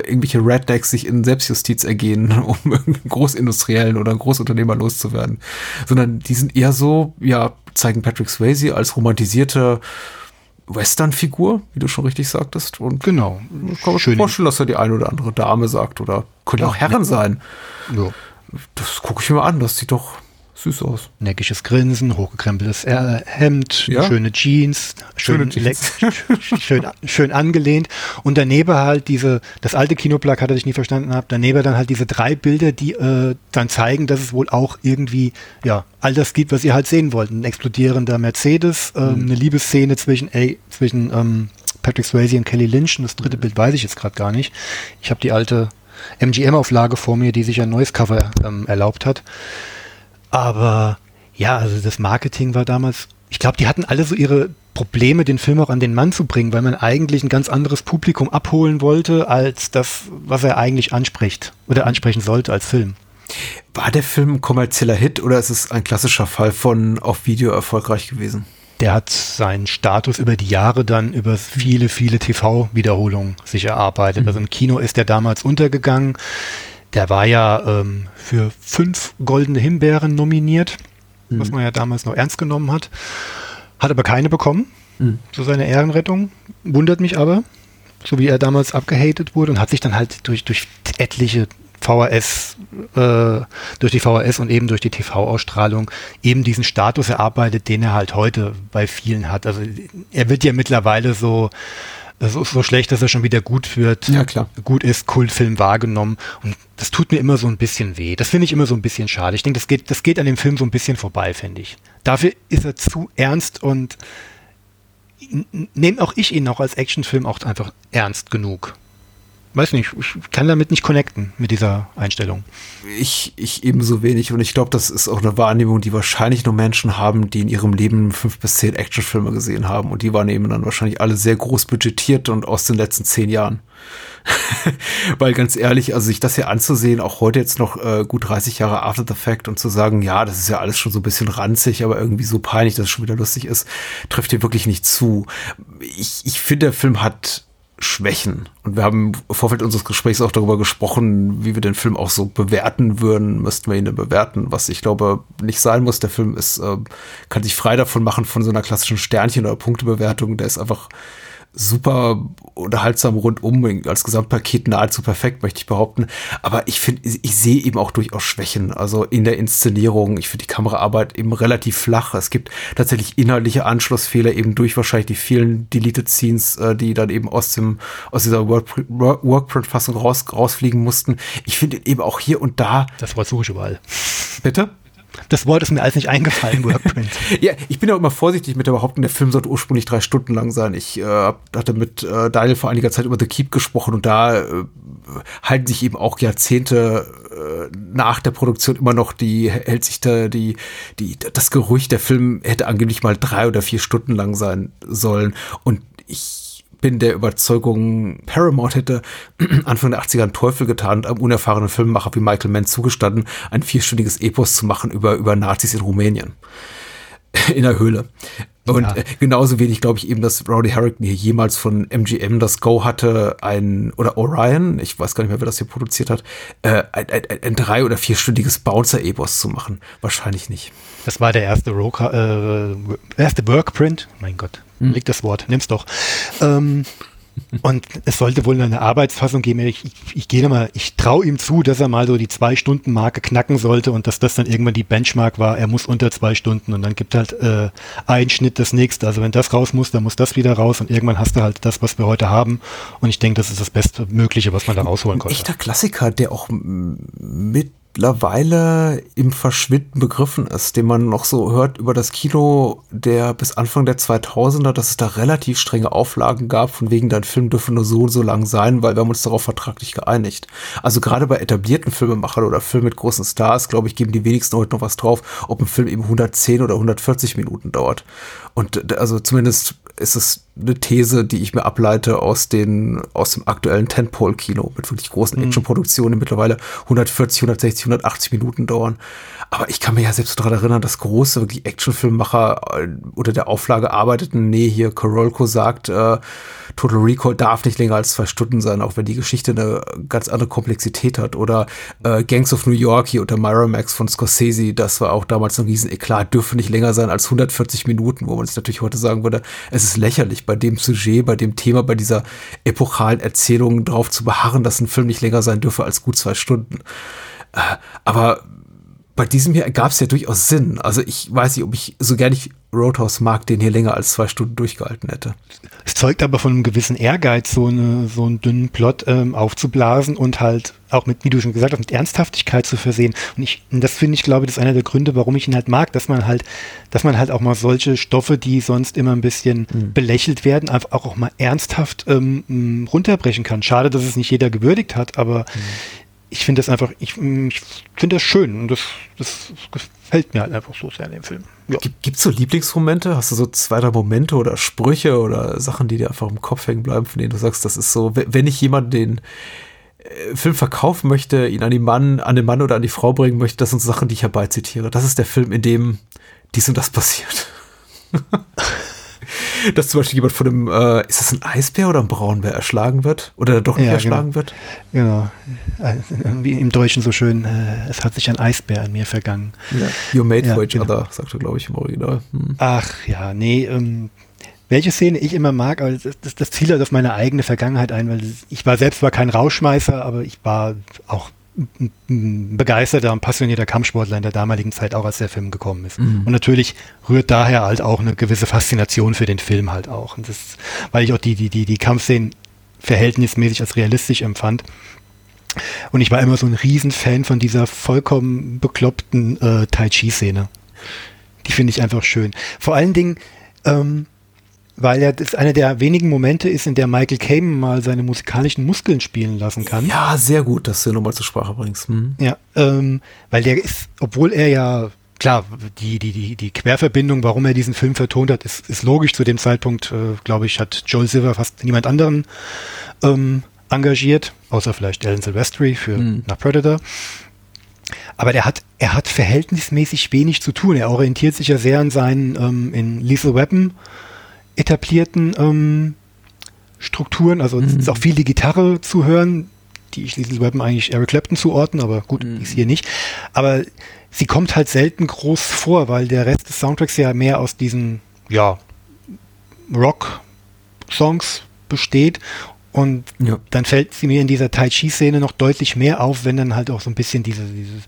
irgendwelche Rednecks sich in Selbstjustiz ergehen, um irgendeinen Großindustriellen oder Großunternehmer loszuwerden. Sondern die sind eher so, ja, zeigen Patrick Swayze als romantisierte Western-Figur, wie du schon richtig sagtest. Und genau. Ich kann mir Schön. vorstellen, dass er die eine oder andere Dame sagt oder könnte auch Herren sein. Ja. Das gucke ich mir an, das sieht doch süß aus. Neckiges Grinsen, hochgekrempeltes äh, Hemd, ja? schöne Jeans, schön, schöne Jeans. schön, schön angelehnt. Und daneben halt diese, das alte Kinoplakat, das ich nie verstanden habe, daneben dann halt diese drei Bilder, die äh, dann zeigen, dass es wohl auch irgendwie, ja, all das gibt, was ihr halt sehen wollt. Ein explodierender Mercedes, ähm, mhm. eine Liebesszene zwischen, ey, zwischen ähm, Patrick Swayze und Kelly Lynch. Und das dritte mhm. Bild weiß ich jetzt gerade gar nicht. Ich habe die alte MGM-Auflage vor mir, die sich ein neues Cover ähm, erlaubt hat. Aber ja, also das Marketing war damals, ich glaube, die hatten alle so ihre Probleme, den Film auch an den Mann zu bringen, weil man eigentlich ein ganz anderes Publikum abholen wollte, als das, was er eigentlich anspricht oder ansprechen sollte als Film. War der Film ein kommerzieller Hit oder ist es ein klassischer Fall von auf Video erfolgreich gewesen? Der hat seinen Status über die Jahre dann über viele, viele TV-Wiederholungen sich erarbeitet. Mhm. Also im Kino ist er damals untergegangen. Der war ja ähm, für fünf goldene Himbeeren nominiert, mhm. was man ja damals noch ernst genommen hat. Hat aber keine bekommen. Mhm. Zu seiner Ehrenrettung. Wundert mich aber, so wie er damals abgehatet wurde und hat sich dann halt durch, durch etliche VHS, äh, durch die VHS und eben durch die TV-Ausstrahlung eben diesen Status erarbeitet, den er halt heute bei vielen hat. Also er wird ja mittlerweile so das ist so schlecht, dass er schon wieder gut wird, ja, klar. gut ist, Kultfilm wahrgenommen. Und das tut mir immer so ein bisschen weh. Das finde ich immer so ein bisschen schade. Ich denke, das geht, das geht an dem Film so ein bisschen vorbei, finde ich. Dafür ist er zu ernst und nehme auch ich ihn auch als Actionfilm auch einfach ernst genug weiß nicht, ich kann damit nicht connecten mit dieser Einstellung. Ich, ich ebenso wenig und ich glaube, das ist auch eine Wahrnehmung, die wahrscheinlich nur Menschen haben, die in ihrem Leben fünf bis zehn Actionfilme gesehen haben und die waren eben dann wahrscheinlich alle sehr groß budgetiert und aus den letzten zehn Jahren. Weil ganz ehrlich, also sich das hier anzusehen, auch heute jetzt noch äh, gut 30 Jahre after the fact und zu sagen, ja, das ist ja alles schon so ein bisschen ranzig, aber irgendwie so peinlich, dass es schon wieder lustig ist, trifft hier wirklich nicht zu. Ich, ich finde, der Film hat Schwächen. Und wir haben im Vorfeld unseres Gesprächs auch darüber gesprochen, wie wir den Film auch so bewerten würden, müssten wir ihn bewerten, was ich glaube nicht sein muss. Der Film ist, äh, kann sich frei davon machen von so einer klassischen Sternchen- oder Punktebewertung. Der ist einfach super unterhaltsam rundum, als Gesamtpaket nahezu perfekt, möchte ich behaupten. Aber ich finde, ich sehe eben auch durchaus Schwächen. Also in der Inszenierung, ich finde die Kameraarbeit eben relativ flach. Es gibt tatsächlich inhaltliche Anschlussfehler eben durch wahrscheinlich die vielen Deleted Scenes, äh, die dann eben aus dem, aus dieser Workprint-Fassung raus, rausfliegen mussten. Ich finde eben auch hier und da. Das Wort suche ich überall. Bitte? Das Wort ist mir alles nicht eingefallen, Workprint. ja, ich bin ja immer vorsichtig mit der Behauptung, der Film sollte ursprünglich drei Stunden lang sein. Ich äh, hatte mit äh, Daniel vor einiger Zeit über The Keep gesprochen und da äh, halten sich eben auch Jahrzehnte äh, nach der Produktion immer noch die, hält sich da die, die, das Gerücht, der Film hätte angeblich mal drei oder vier Stunden lang sein sollen. Und ich bin der Überzeugung, Paramount hätte Anfang der 80er einen Teufel getan und einem unerfahrenen Filmemacher wie Michael Mann zugestanden, ein vierstündiges Epos zu machen über, über Nazis in Rumänien. in der Höhle. Und ja. Äh, genauso wenig glaube ich eben, dass Rowdy Harrington hier jemals von MGM das Go hatte, ein, oder Orion, ich weiß gar nicht mehr, wer das hier produziert hat, äh, ein, ein, ein drei- oder vierstündiges Bouncer-Epos zu machen. Wahrscheinlich nicht. Das war der erste, Roca, äh, erste Workprint. Mein Gott, hm. liegt das Wort, nimm's doch. Ähm, Und es sollte wohl eine Arbeitsfassung geben. Ich, ich, ich gehe mal, ich traue ihm zu, dass er mal so die Zwei-Stunden-Marke knacken sollte und dass das dann irgendwann die Benchmark war. Er muss unter zwei Stunden und dann gibt halt äh, ein Schnitt das nächste. Also wenn das raus muss, dann muss das wieder raus und irgendwann hast du halt das, was wir heute haben. Und ich denke, das ist das Beste Mögliche, was man da rausholen konnte. Ein echter Klassiker, der auch mit mittlerweile im Verschwinden begriffen ist, den man noch so hört über das Kino der bis Anfang der 2000er, dass es da relativ strenge Auflagen gab, von wegen dein Film dürfe nur so und so lang sein, weil wir haben uns darauf vertraglich geeinigt. Also gerade bei etablierten Filmemachern oder Filmen mit großen Stars, glaube ich, geben die wenigsten heute noch was drauf, ob ein Film eben 110 oder 140 Minuten dauert. Und also zumindest ist es eine These, die ich mir ableite aus den aus dem aktuellen Tentpole-Kino mit wirklich großen mhm. Actionproduktionen, die mittlerweile 140, 160, 180 Minuten dauern. Aber ich kann mir ja selbst daran erinnern, dass große wirklich Actionfilmmacher äh, unter der Auflage arbeiteten. Nee, hier Korolko sagt, äh, Total Recall darf nicht länger als zwei Stunden sein, auch wenn die Geschichte eine ganz andere Komplexität hat. Oder äh, Gangs of New York hier unter Miramax von Scorsese, das war auch damals ein riesen Eklat, dürfe nicht länger sein als 140 Minuten, wo man sich natürlich heute sagen würde, es ist lächerlich, bei dem Sujet, bei dem Thema, bei dieser epochalen Erzählung drauf zu beharren, dass ein Film nicht länger sein dürfe als gut zwei Stunden. Äh, aber bei diesem hier gab es ja durchaus Sinn. Also ich weiß nicht, ob ich so gerne Roadhouse mag, den hier länger als zwei Stunden durchgehalten hätte. Es zeugt aber von einem gewissen Ehrgeiz, so, eine, so einen dünnen Plot ähm, aufzublasen und halt auch mit, wie du schon gesagt hast, mit Ernsthaftigkeit zu versehen. Und ich, und das finde ich, glaube ich, das ist einer der Gründe, warum ich ihn halt mag, dass man halt, dass man halt auch mal solche Stoffe, die sonst immer ein bisschen mhm. belächelt werden, einfach auch, auch mal ernsthaft ähm, runterbrechen kann. Schade, dass es nicht jeder gewürdigt hat, aber mhm ich finde das einfach, ich, ich finde das schön und das, das gefällt mir halt einfach so sehr in dem Film. Ja. Gibt es so Lieblingsmomente? Hast du so zwei, drei Momente oder Sprüche oder Sachen, die dir einfach im Kopf hängen bleiben, von denen du sagst, das ist so, wenn ich jemand den äh, Film verkaufen möchte, ihn an den Mann, an den Mann oder an die Frau bringen möchte, das sind Sachen, die ich herbeizitiere. Das ist der Film, in dem dies und das passiert. dass zum Beispiel jemand von einem, äh, ist das ein Eisbär oder ein Braunbär erschlagen wird? Oder doch nicht ja, erschlagen genau. wird? Genau. Wie im Deutschen so schön, äh, es hat sich ein Eisbär an mir vergangen. Ja. You made ja, for each genau. other, sagt er, glaube ich, im Original. Hm. Ach ja, nee, ähm, welche Szene ich immer mag, aber das, das, das zielt halt auf meine eigene Vergangenheit ein, weil ich war selbst zwar kein Rauschmeißer, aber ich war auch begeisterter und passionierter Kampfsportler in der damaligen Zeit, auch als der Film gekommen ist. Mhm. Und natürlich rührt daher halt auch eine gewisse Faszination für den Film halt auch. Und das, weil ich auch die, die, die, die Kampfszenen verhältnismäßig als realistisch empfand. Und ich war immer so ein Riesenfan von dieser vollkommen bekloppten äh, Tai Chi-Szene. Die finde ich einfach schön. Vor allen Dingen, ähm, weil er das einer der wenigen Momente ist, in der Michael Caine mal seine musikalischen Muskeln spielen lassen kann. Ja, sehr gut, dass du nochmal zur Sprache bringst. Hm. Ja, ähm, weil der ist, obwohl er ja klar, die, die, die, die Querverbindung, warum er diesen Film vertont hat, ist, ist logisch. Zu dem Zeitpunkt, äh, glaube ich, hat Joel Silver fast niemand anderen ähm, engagiert, außer vielleicht Alan Silvestri für mhm. nach Predator. Aber der hat, er hat verhältnismäßig wenig zu tun. Er orientiert sich ja sehr an seinen ähm, in Lethal Weapon etablierten ähm, Strukturen. Also mhm. es ist auch viel die Gitarre zu hören, die ich Little Weapon eigentlich Eric Clapton zuordnen, aber gut, mhm. ist hier nicht. Aber sie kommt halt selten groß vor, weil der Rest des Soundtracks ja mehr aus diesen, ja, Rock-Songs besteht und ja. dann fällt sie mir in dieser Tai Chi-Szene noch deutlich mehr auf, wenn dann halt auch so ein bisschen diese, dieses,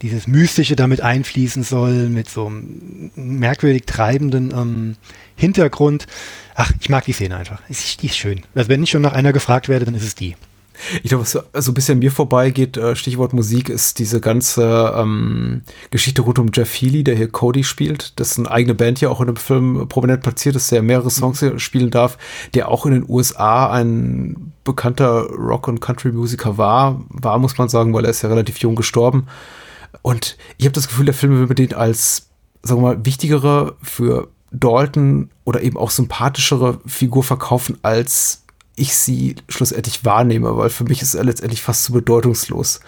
dieses Mystische damit einfließen soll, mit so einem merkwürdig treibenden ähm, Hintergrund. Ach, ich mag die Szene einfach. Die ist schön. Also wenn ich schon nach einer gefragt werde, dann ist es die. Ich glaube, was so ein bisschen mir vorbeigeht, äh, Stichwort Musik, ist diese ganze ähm, Geschichte rund um Jeff Healy, der hier Cody spielt, dessen eigene Band ja auch in dem Film prominent platziert ist, der mehrere Songs spielen darf, der auch in den USA ein bekannter Rock- und Country-Musiker war, war, muss man sagen, weil er ist ja relativ jung gestorben. Und ich habe das Gefühl, der Film will den als, sagen wir mal, wichtigere für Dalton oder eben auch sympathischere Figur verkaufen als ich sie schlussendlich wahrnehme, weil für mich ist er letztendlich fast zu bedeutungslos.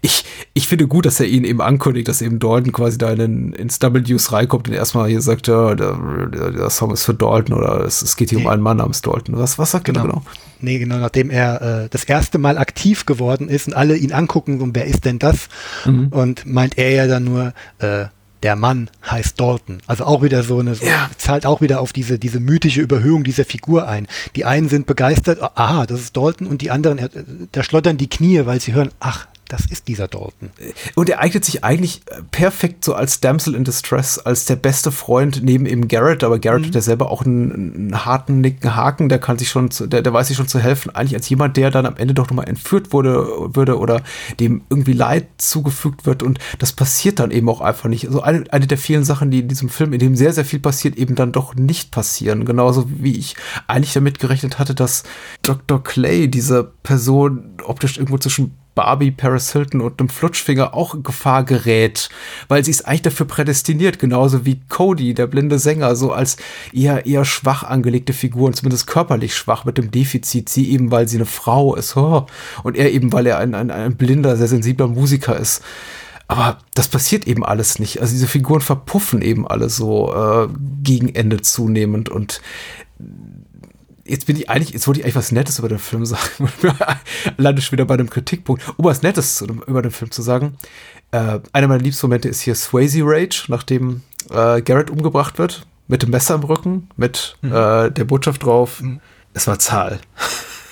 Ich, ich finde gut, dass er ihn eben ankündigt, dass eben Dalton quasi da in, ins Double Deuce reinkommt und erstmal hier sagt, ja, der, der, der Song ist für Dalton oder es, es geht hier nee. um einen Mann namens Dalton. Was, was sagt genau. er genau? Nee, genau, nachdem er äh, das erste Mal aktiv geworden ist und alle ihn angucken, und wer ist denn das? Mhm. Und meint er ja dann nur, äh, der Mann heißt Dalton. Also auch wieder so eine, ja. zahlt auch wieder auf diese, diese mythische Überhöhung dieser Figur ein. Die einen sind begeistert, aha, das ist Dalton und die anderen, da schlottern die Knie, weil sie hören, ach, das ist dieser Dalton. Und er eignet sich eigentlich äh, perfekt so als Damsel in Distress, als der beste Freund neben eben Garrett, aber Garrett mhm. hat ja selber auch einen, einen harten Nicken Haken, der kann sich schon, zu, der, der weiß sich schon zu helfen, eigentlich als jemand, der dann am Ende doch nochmal entführt wurde, würde oder dem irgendwie Leid zugefügt wird und das passiert dann eben auch einfach nicht. Also eine, eine der vielen Sachen, die in diesem Film, in dem sehr, sehr viel passiert, eben dann doch nicht passieren. Genauso wie ich eigentlich damit gerechnet hatte, dass Dr. Clay, diese Person optisch irgendwo zwischen Barbie, Paris Hilton und einem Flutschfinger auch in Gefahr gerät, weil sie ist eigentlich dafür prädestiniert, genauso wie Cody, der blinde Sänger, so als eher, eher schwach angelegte Figur und zumindest körperlich schwach mit dem Defizit. Sie eben, weil sie eine Frau ist, oh, und er eben, weil er ein, ein, ein blinder, sehr sensibler Musiker ist. Aber das passiert eben alles nicht. Also diese Figuren verpuffen eben alle so äh, gegen Ende zunehmend und jetzt bin ich eigentlich, jetzt wollte ich eigentlich was Nettes über den Film sagen. Lande ich wieder bei einem Kritikpunkt. Um was Nettes über den Film zu sagen. Äh, einer meiner liebsten Momente ist hier Swayze Rage, nachdem äh, Garrett umgebracht wird. Mit dem Messer im Rücken, mit mhm. äh, der Botschaft drauf. Mhm. Es war Zahl.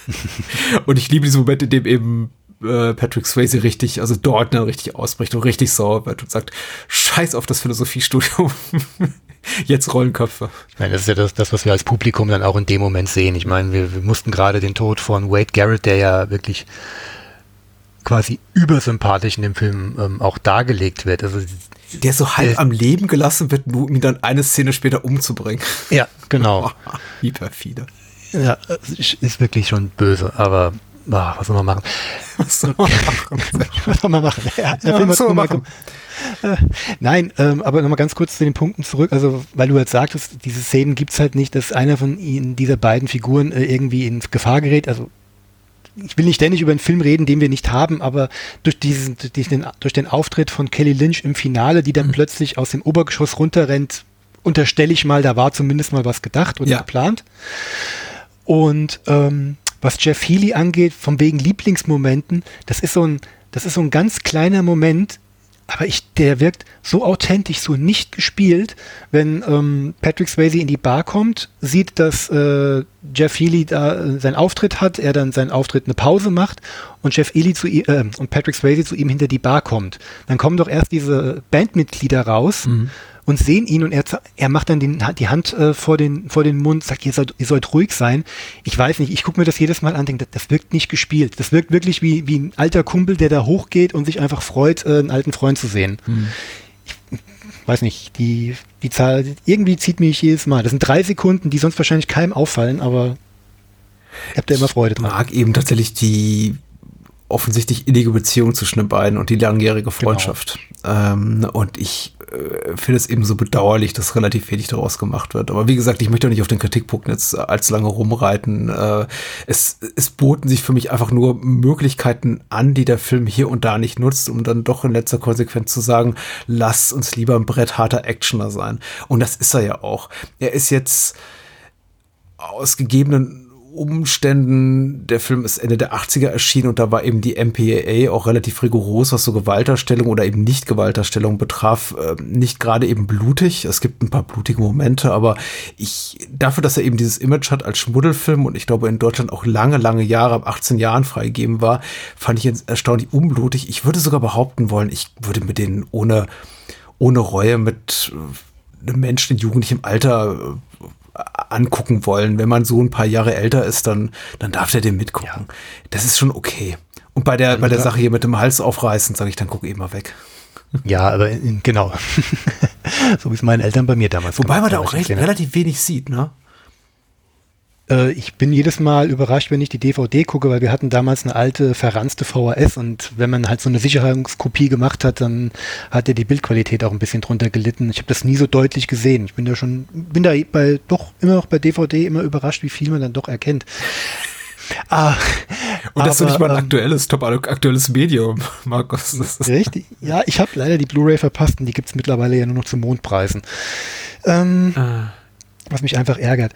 und ich liebe diesen Moment, in dem eben äh, Patrick Swayze richtig, also dort dann richtig ausbricht und richtig sauer wird und sagt, scheiß auf das Philosophiestudium. Jetzt Rollenköpfe. Ich meine, das ist ja das, das, was wir als Publikum dann auch in dem Moment sehen. Ich meine, wir, wir mussten gerade den Tod von Wade Garrett, der ja wirklich quasi übersympathisch in dem Film ähm, auch dargelegt wird. Also der so halb äh, am Leben gelassen wird, nur um ihn dann eine Szene später umzubringen. Ja, genau. Wie perfide. Ja, ist wirklich schon böse, aber oh, was soll man machen? Was soll man machen? was soll man machen? Ja, ja, was soll man machen? Äh, nein, ähm, aber nochmal ganz kurz zu den Punkten zurück. Also, weil du jetzt sagtest, diese Szenen gibt es halt nicht, dass einer von ihnen, dieser beiden Figuren äh, irgendwie in Gefahr gerät. Also, ich will nicht ständig über einen Film reden, den wir nicht haben, aber durch diesen, durch den, durch den Auftritt von Kelly Lynch im Finale, die dann mhm. plötzlich aus dem Obergeschoss runterrennt, unterstelle ich mal, da war zumindest mal was gedacht oder ja. geplant. Und ähm, was Jeff Healy angeht, von wegen Lieblingsmomenten, das ist so ein, das ist so ein ganz kleiner Moment, aber ich, der wirkt so authentisch, so nicht gespielt, wenn ähm, Patrick Swayze in die Bar kommt, sieht, dass äh, Jeff Healy da äh, seinen Auftritt hat, er dann seinen Auftritt eine Pause macht und Jeff Healy zu ihm, äh, und Patrick Swayze zu ihm hinter die Bar kommt. Dann kommen doch erst diese Bandmitglieder raus. Mhm und sehen ihn und er, er macht dann den, die Hand äh, vor, den, vor den Mund, sagt, ihr sollt, ihr sollt ruhig sein. Ich weiß nicht, ich gucke mir das jedes Mal an, denke, das, das, wirkt nicht gespielt. Das wirkt wirklich wie, wie ein alter Kumpel, der da hochgeht und sich einfach freut, äh, einen alten Freund zu sehen. Hm. Ich weiß nicht, die, die Zahl, irgendwie zieht mich jedes Mal. Das sind drei Sekunden, die sonst wahrscheinlich keinem auffallen, aber ich habe da immer Freude dran. Ich mag eben tatsächlich die offensichtlich innige Beziehung zwischen den beiden und die langjährige genau. Freundschaft. Genau. Ähm, und ich finde es eben so bedauerlich, dass relativ wenig daraus gemacht wird. Aber wie gesagt, ich möchte auch nicht auf den Kritikpunkten jetzt allzu lange rumreiten. Äh, es, es boten sich für mich einfach nur Möglichkeiten an, die der Film hier und da nicht nutzt, um dann doch in letzter Konsequenz zu sagen, lass uns lieber ein Brett harter Actioner sein. Und das ist er ja auch. Er ist jetzt aus gegebenen Umständen, der Film ist Ende der 80er erschienen und da war eben die MPAA auch relativ rigoros, was so Gewalterstellung oder eben nicht Gewalterstellung betraf, äh, nicht gerade eben blutig. Es gibt ein paar blutige Momente, aber ich, dafür, dass er eben dieses Image hat als Schmuddelfilm und ich glaube in Deutschland auch lange, lange Jahre, ab 18 Jahren freigegeben war, fand ich erstaunlich unblutig. Ich würde sogar behaupten wollen, ich würde mit denen ohne, ohne Reue mit äh, einem Menschen in jugendlichem Alter äh, angucken wollen. Wenn man so ein paar Jahre älter ist, dann, dann darf der den mitgucken. Ja. Das ist schon okay. Und bei der, bei der Sache hier mit dem Hals aufreißen, sage ich, dann guck eben mal weg. Ja, aber in, genau. so wie es meinen Eltern bei mir damals Wobei man da auch recht, relativ wenig sieht, ne? Äh, ich bin jedes Mal überrascht, wenn ich die DVD gucke, weil wir hatten damals eine alte, verranzte VHS und wenn man halt so eine Sicherungskopie gemacht hat, dann hat ja die Bildqualität auch ein bisschen drunter gelitten. Ich habe das nie so deutlich gesehen. Ich bin da schon, bin da bei, doch immer noch bei DVD immer überrascht, wie viel man dann doch erkennt. Ah, und das aber, ist nicht mal ein ähm, aktuelles, top aktuelles Medium, Markus. Richtig. Ja, ich habe leider die Blu-ray verpasst und die gibt es mittlerweile ja nur noch zu Mondpreisen. Ähm, ah. Was mich einfach ärgert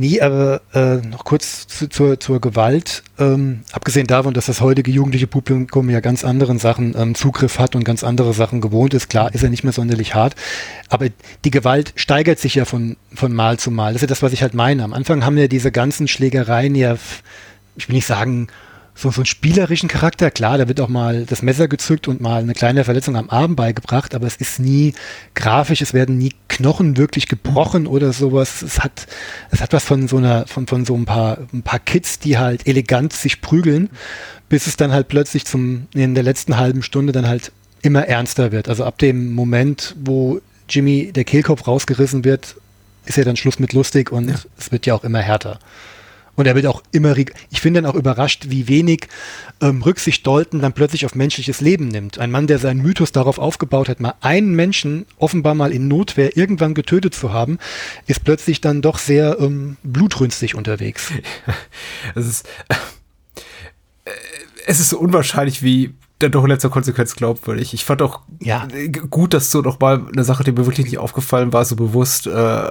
Nee, aber äh, noch kurz zu, zur, zur Gewalt. Ähm, abgesehen davon, dass das heutige jugendliche Publikum ja ganz anderen Sachen ähm, Zugriff hat und ganz andere Sachen gewohnt ist, klar ist er nicht mehr sonderlich hart. Aber die Gewalt steigert sich ja von, von Mal zu Mal. Das ist ja das, was ich halt meine. Am Anfang haben ja diese ganzen Schlägereien ja, ich will nicht sagen, so, so einen spielerischen Charakter. Klar, da wird auch mal das Messer gezückt und mal eine kleine Verletzung am Arm beigebracht, aber es ist nie grafisch, es werden nie Knochen wirklich gebrochen oder sowas. Es hat, es hat was von so einer, von, von so ein paar, ein paar Kids, die halt elegant sich prügeln, bis es dann halt plötzlich zum, in der letzten halben Stunde dann halt immer ernster wird. Also ab dem Moment, wo Jimmy der Kehlkopf rausgerissen wird, ist ja dann Schluss mit lustig und ja. es wird ja auch immer härter. Und er wird auch immer, ich finde dann auch überrascht, wie wenig ähm, Rücksicht Dalton dann plötzlich auf menschliches Leben nimmt. Ein Mann, der seinen Mythos darauf aufgebaut hat, mal einen Menschen offenbar mal in Notwehr irgendwann getötet zu haben, ist plötzlich dann doch sehr ähm, blutrünstig unterwegs. es ist, äh, es ist so unwahrscheinlich, wie dann doch in letzter Konsequenz glaubwürdig. Ich fand auch ja. gut, dass so noch mal eine Sache, die mir wirklich nicht aufgefallen war, so bewusst äh,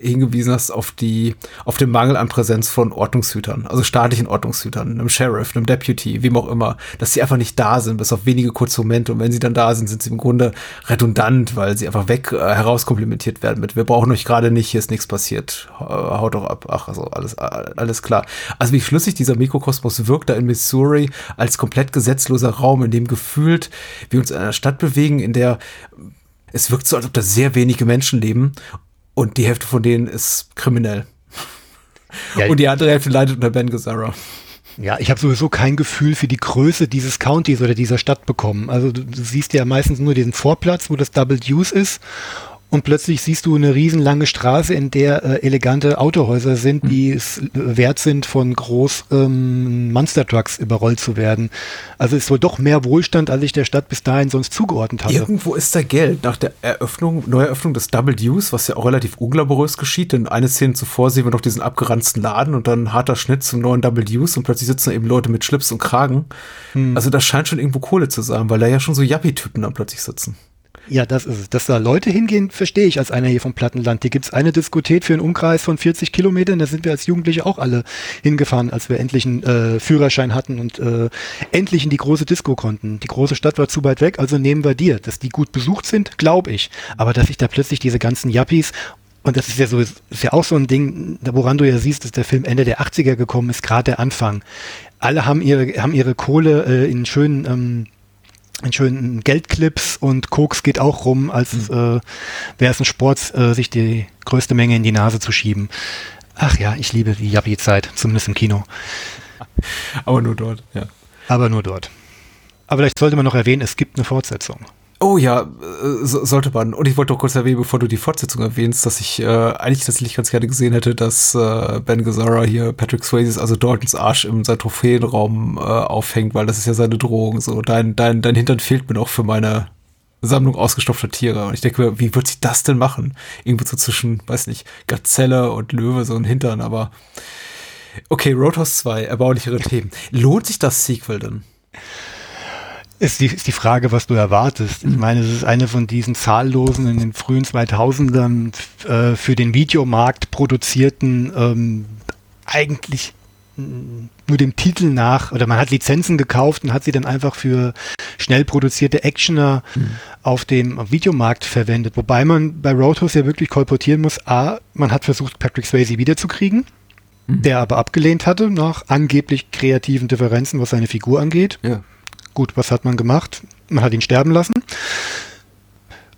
hingewiesen hast auf die, auf den Mangel an Präsenz von Ordnungshütern, also staatlichen Ordnungshütern, einem Sheriff, einem Deputy, wem auch immer, dass sie einfach nicht da sind, bis auf wenige kurze Momente. Und wenn sie dann da sind, sind sie im Grunde redundant, weil sie einfach weg äh, herauskomplimentiert werden mit, wir brauchen euch gerade nicht, hier ist nichts passiert, haut doch ab. Ach, also alles, alles klar. Also wie schlüssig dieser Mikrokosmos wirkt da in Missouri als komplett gesetzloser Raum, in dem gefühlt wir uns in einer Stadt bewegen, in der es wirkt so, als ob da sehr wenige Menschen leben und die Hälfte von denen ist kriminell. Ja, und die andere Hälfte leidet unter Ben Gazzara. Ja, ich habe sowieso kein Gefühl für die Größe dieses Countys oder dieser Stadt bekommen. Also du, du siehst ja meistens nur diesen Vorplatz, wo das Double Deuce ist und plötzlich siehst du eine riesenlange Straße, in der äh, elegante Autohäuser sind, die es wert sind, von groß ähm, Monster Trucks überrollt zu werden. Also ist wohl doch mehr Wohlstand, als ich der Stadt bis dahin sonst zugeordnet hatte. Irgendwo ist da Geld. Nach der Eröffnung, Neueröffnung des Double Deuce, was ja auch relativ unglamourös geschieht, denn eine Szene zuvor sehen wir noch diesen abgeranzten Laden und dann ein harter Schnitt zum neuen Double Deuce und plötzlich sitzen da eben Leute mit Schlips und Kragen. Hm. Also da scheint schon irgendwo Kohle zu sein, weil da ja schon so Yuppie-Typen dann plötzlich sitzen. Ja, das ist es. Dass da Leute hingehen, verstehe ich als einer hier vom Plattenland. Hier gibt's eine Diskotät für einen Umkreis von 40 Kilometern. Da sind wir als Jugendliche auch alle hingefahren, als wir endlich einen äh, Führerschein hatten und äh, endlich in die große Disco konnten. Die große Stadt war zu weit weg, also nehmen wir dir. Dass die gut besucht sind, glaube ich. Aber dass sich da plötzlich diese ganzen Yuppies und das ist ja so, ist ja auch so ein Ding, woran du ja siehst, dass der Film Ende der 80er gekommen ist, gerade der Anfang. Alle haben ihre, haben ihre Kohle äh, in schönen ähm, in schönen Geldclips und Koks geht auch rum, als mhm. äh, wäre es ein Sport, äh, sich die größte Menge in die Nase zu schieben. Ach ja, ich liebe die Yappi-Zeit, zumindest im Kino. Aber nur dort, ja. Aber nur dort. Aber vielleicht sollte man noch erwähnen, es gibt eine Fortsetzung. Oh ja, äh, so, sollte man. Und ich wollte doch kurz erwähnen, bevor du die Fortsetzung erwähnst, dass ich äh, eigentlich tatsächlich ganz gerne gesehen hätte, dass äh, Ben Gazzara hier Patrick Swayze, also Daltons Arsch im sein Trophäenraum äh, aufhängt, weil das ist ja seine Drohung. So, dein, dein, dein Hintern fehlt mir noch für meine Sammlung ausgestopfter Tiere. Und ich denke mir, wie wird sie das denn machen? Irgendwo so zwischen, weiß nicht, Gazelle und Löwe, so ein Hintern, aber okay, Roadhouse 2, erbaulichere Themen. Lohnt sich das Sequel denn? Ist die, ist die Frage, was du erwartest. Ich meine, es ist eine von diesen zahllosen in den frühen 2000ern äh, für den Videomarkt produzierten, ähm, eigentlich nur dem Titel nach, oder man hat Lizenzen gekauft und hat sie dann einfach für schnell produzierte Actioner mhm. auf dem Videomarkt verwendet. Wobei man bei Roadhouse ja wirklich kolportieren muss, a, man hat versucht, Patrick Swayze wiederzukriegen, mhm. der aber abgelehnt hatte, nach angeblich kreativen Differenzen, was seine Figur angeht. Ja. Gut, was hat man gemacht? Man hat ihn sterben lassen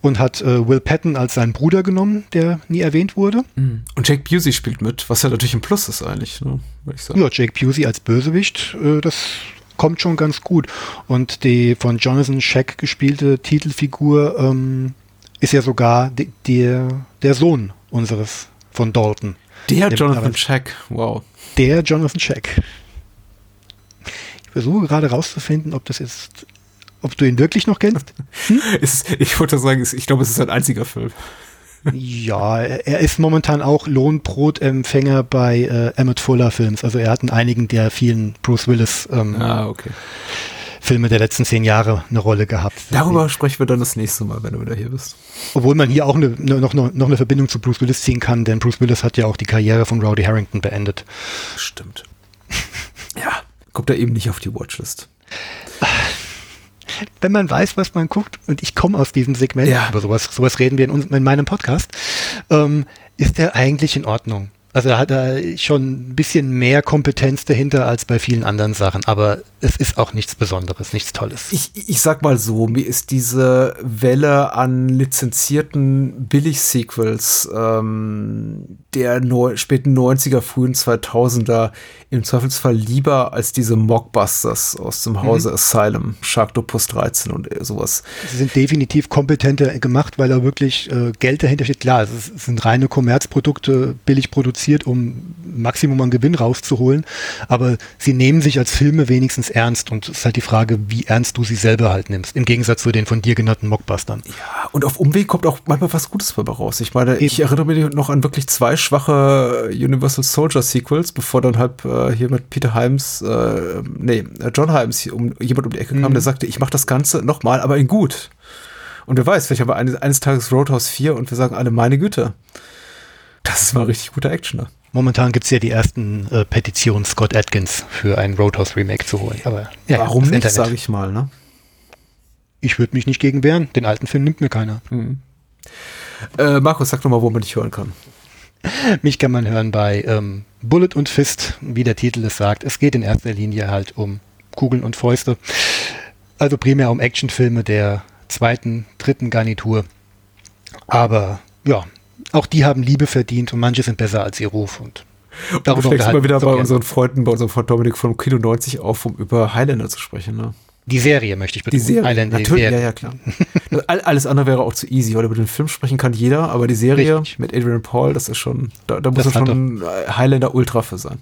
und hat äh, Will Patton als seinen Bruder genommen, der nie erwähnt wurde. Mhm. Und Jake Busey spielt mit, was ja natürlich ein Plus ist eigentlich, ne, ich sagen. Ja, Jake Busey als Bösewicht, äh, das kommt schon ganz gut. Und die von Jonathan Shack gespielte Titelfigur ähm, ist ja sogar die, der, der Sohn unseres von Dalton. Der Jonathan Shack, wow. Der Jonathan Shack versuche gerade rauszufinden, ob das jetzt, ob du ihn wirklich noch kennst. Hm? Ist, ich wollte sagen, ich glaube, es ist ein einziger Film. Ja, er ist momentan auch Lohnbrotempfänger bei äh, Emmett Fuller Films. Also er hat in einigen der vielen Bruce Willis ähm, ah, okay. Filme der letzten zehn Jahre eine Rolle gehabt. Darüber sprechen wir dann das nächste Mal, wenn du wieder hier bist. Obwohl man hier auch eine, noch, noch, noch eine Verbindung zu Bruce Willis ziehen kann, denn Bruce Willis hat ja auch die Karriere von Rowdy Harrington beendet. Stimmt. ja, kommt da eben nicht auf die Watchlist. Wenn man weiß, was man guckt, und ich komme aus diesem Segment, ja. über sowas, sowas reden wir in, in meinem Podcast, ähm, ist der eigentlich in Ordnung. Also da hat er schon ein bisschen mehr Kompetenz dahinter als bei vielen anderen Sachen, aber es ist auch nichts Besonderes, nichts Tolles. Ich, ich sag mal so, mir ist diese Welle an lizenzierten Billig-Sequels ähm, der neu, späten 90er, frühen 2000er im Zweifelsfall lieber als diese Mockbusters aus dem Hause mhm. Asylum, Sharktopus 13 und sowas. Sie sind definitiv kompetenter gemacht, weil da wirklich äh, Geld dahinter steht. Klar, es, es sind reine Kommerzprodukte, billig produziert produziert, um Maximum an Gewinn rauszuholen. Aber sie nehmen sich als Filme wenigstens ernst und es ist halt die Frage, wie ernst du sie selber halt nimmst, im Gegensatz zu den von dir genannten Mockbustern. Ja, und auf Umweg kommt auch manchmal was Gutes dabei raus. Ich meine, Eben. ich erinnere mich noch an wirklich zwei schwache Universal Soldier Sequels, bevor dann halt äh, hier mit Peter Himes, äh, nee, John Himes, um, jemand um die Ecke kam, mhm. der sagte, ich mache das Ganze nochmal, aber in gut. Und wer weiß, vielleicht haben wir eines, eines Tages Roadhouse 4 und wir sagen alle, meine Güte. Das ist mal richtig guter Actioner. Momentan gibt es ja die ersten äh, Petitionen, Scott Atkins für ein Roadhouse Remake zu holen. Aber ja, warum nicht, sage ich mal. Ne? Ich würde mich nicht gegen wehren. Den alten Film nimmt mir keiner. Mhm. Äh, Markus, sag doch mal, wo man dich hören kann. Mich kann man hören bei ähm, Bullet und Fist, wie der Titel es sagt. Es geht in erster Linie halt um Kugeln und Fäuste. Also primär um Actionfilme der zweiten, dritten Garnitur. Aber ja, auch die haben Liebe verdient und manche sind besser als ihr Ruf. Und darüber und immer wieder bei unseren Freunden, bei unserem Freund Dominik von Kino 90 auf, um über Highlander zu sprechen. Ne? Die Serie möchte ich bitte. Die Serie, Highlander, natürlich, Serie. ja, ja, klar. Alles andere wäre auch zu easy, weil über den Film sprechen kann jeder, aber die Serie Richtig. mit Adrian Paul, das ist schon, da, da muss er schon Highlander Ultra für sein.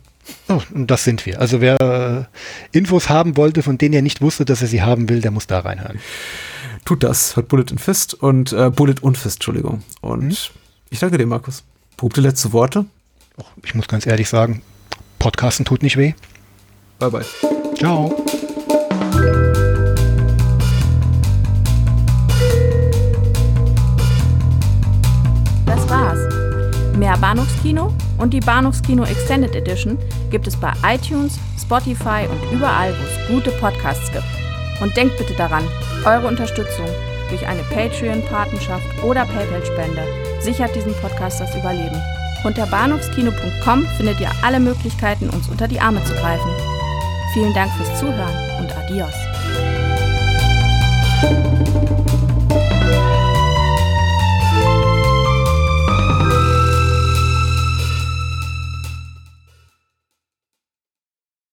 Oh, und das sind wir. Also wer äh, Infos haben wollte, von denen er nicht wusste, dass er sie haben will, der muss da reinhören. Tut das, hört Bullet and Fist und äh, Bullet und Fist, Entschuldigung. Und mhm. Ich danke dir, Markus. Berühmte letzte Worte? Ich muss ganz ehrlich sagen, Podcasten tut nicht weh. Bye, bye. Ciao. Das war's. Mehr Bahnhofskino und die Bahnhofskino Extended Edition gibt es bei iTunes, Spotify und überall, wo es gute Podcasts gibt. Und denkt bitte daran, eure Unterstützung durch eine Patreon-Patenschaft oder PayPal-Spende sichert diesem Podcast das Überleben. Unter bahnhofskino.com findet ihr alle Möglichkeiten, uns unter die Arme zu greifen. Vielen Dank fürs Zuhören und adios.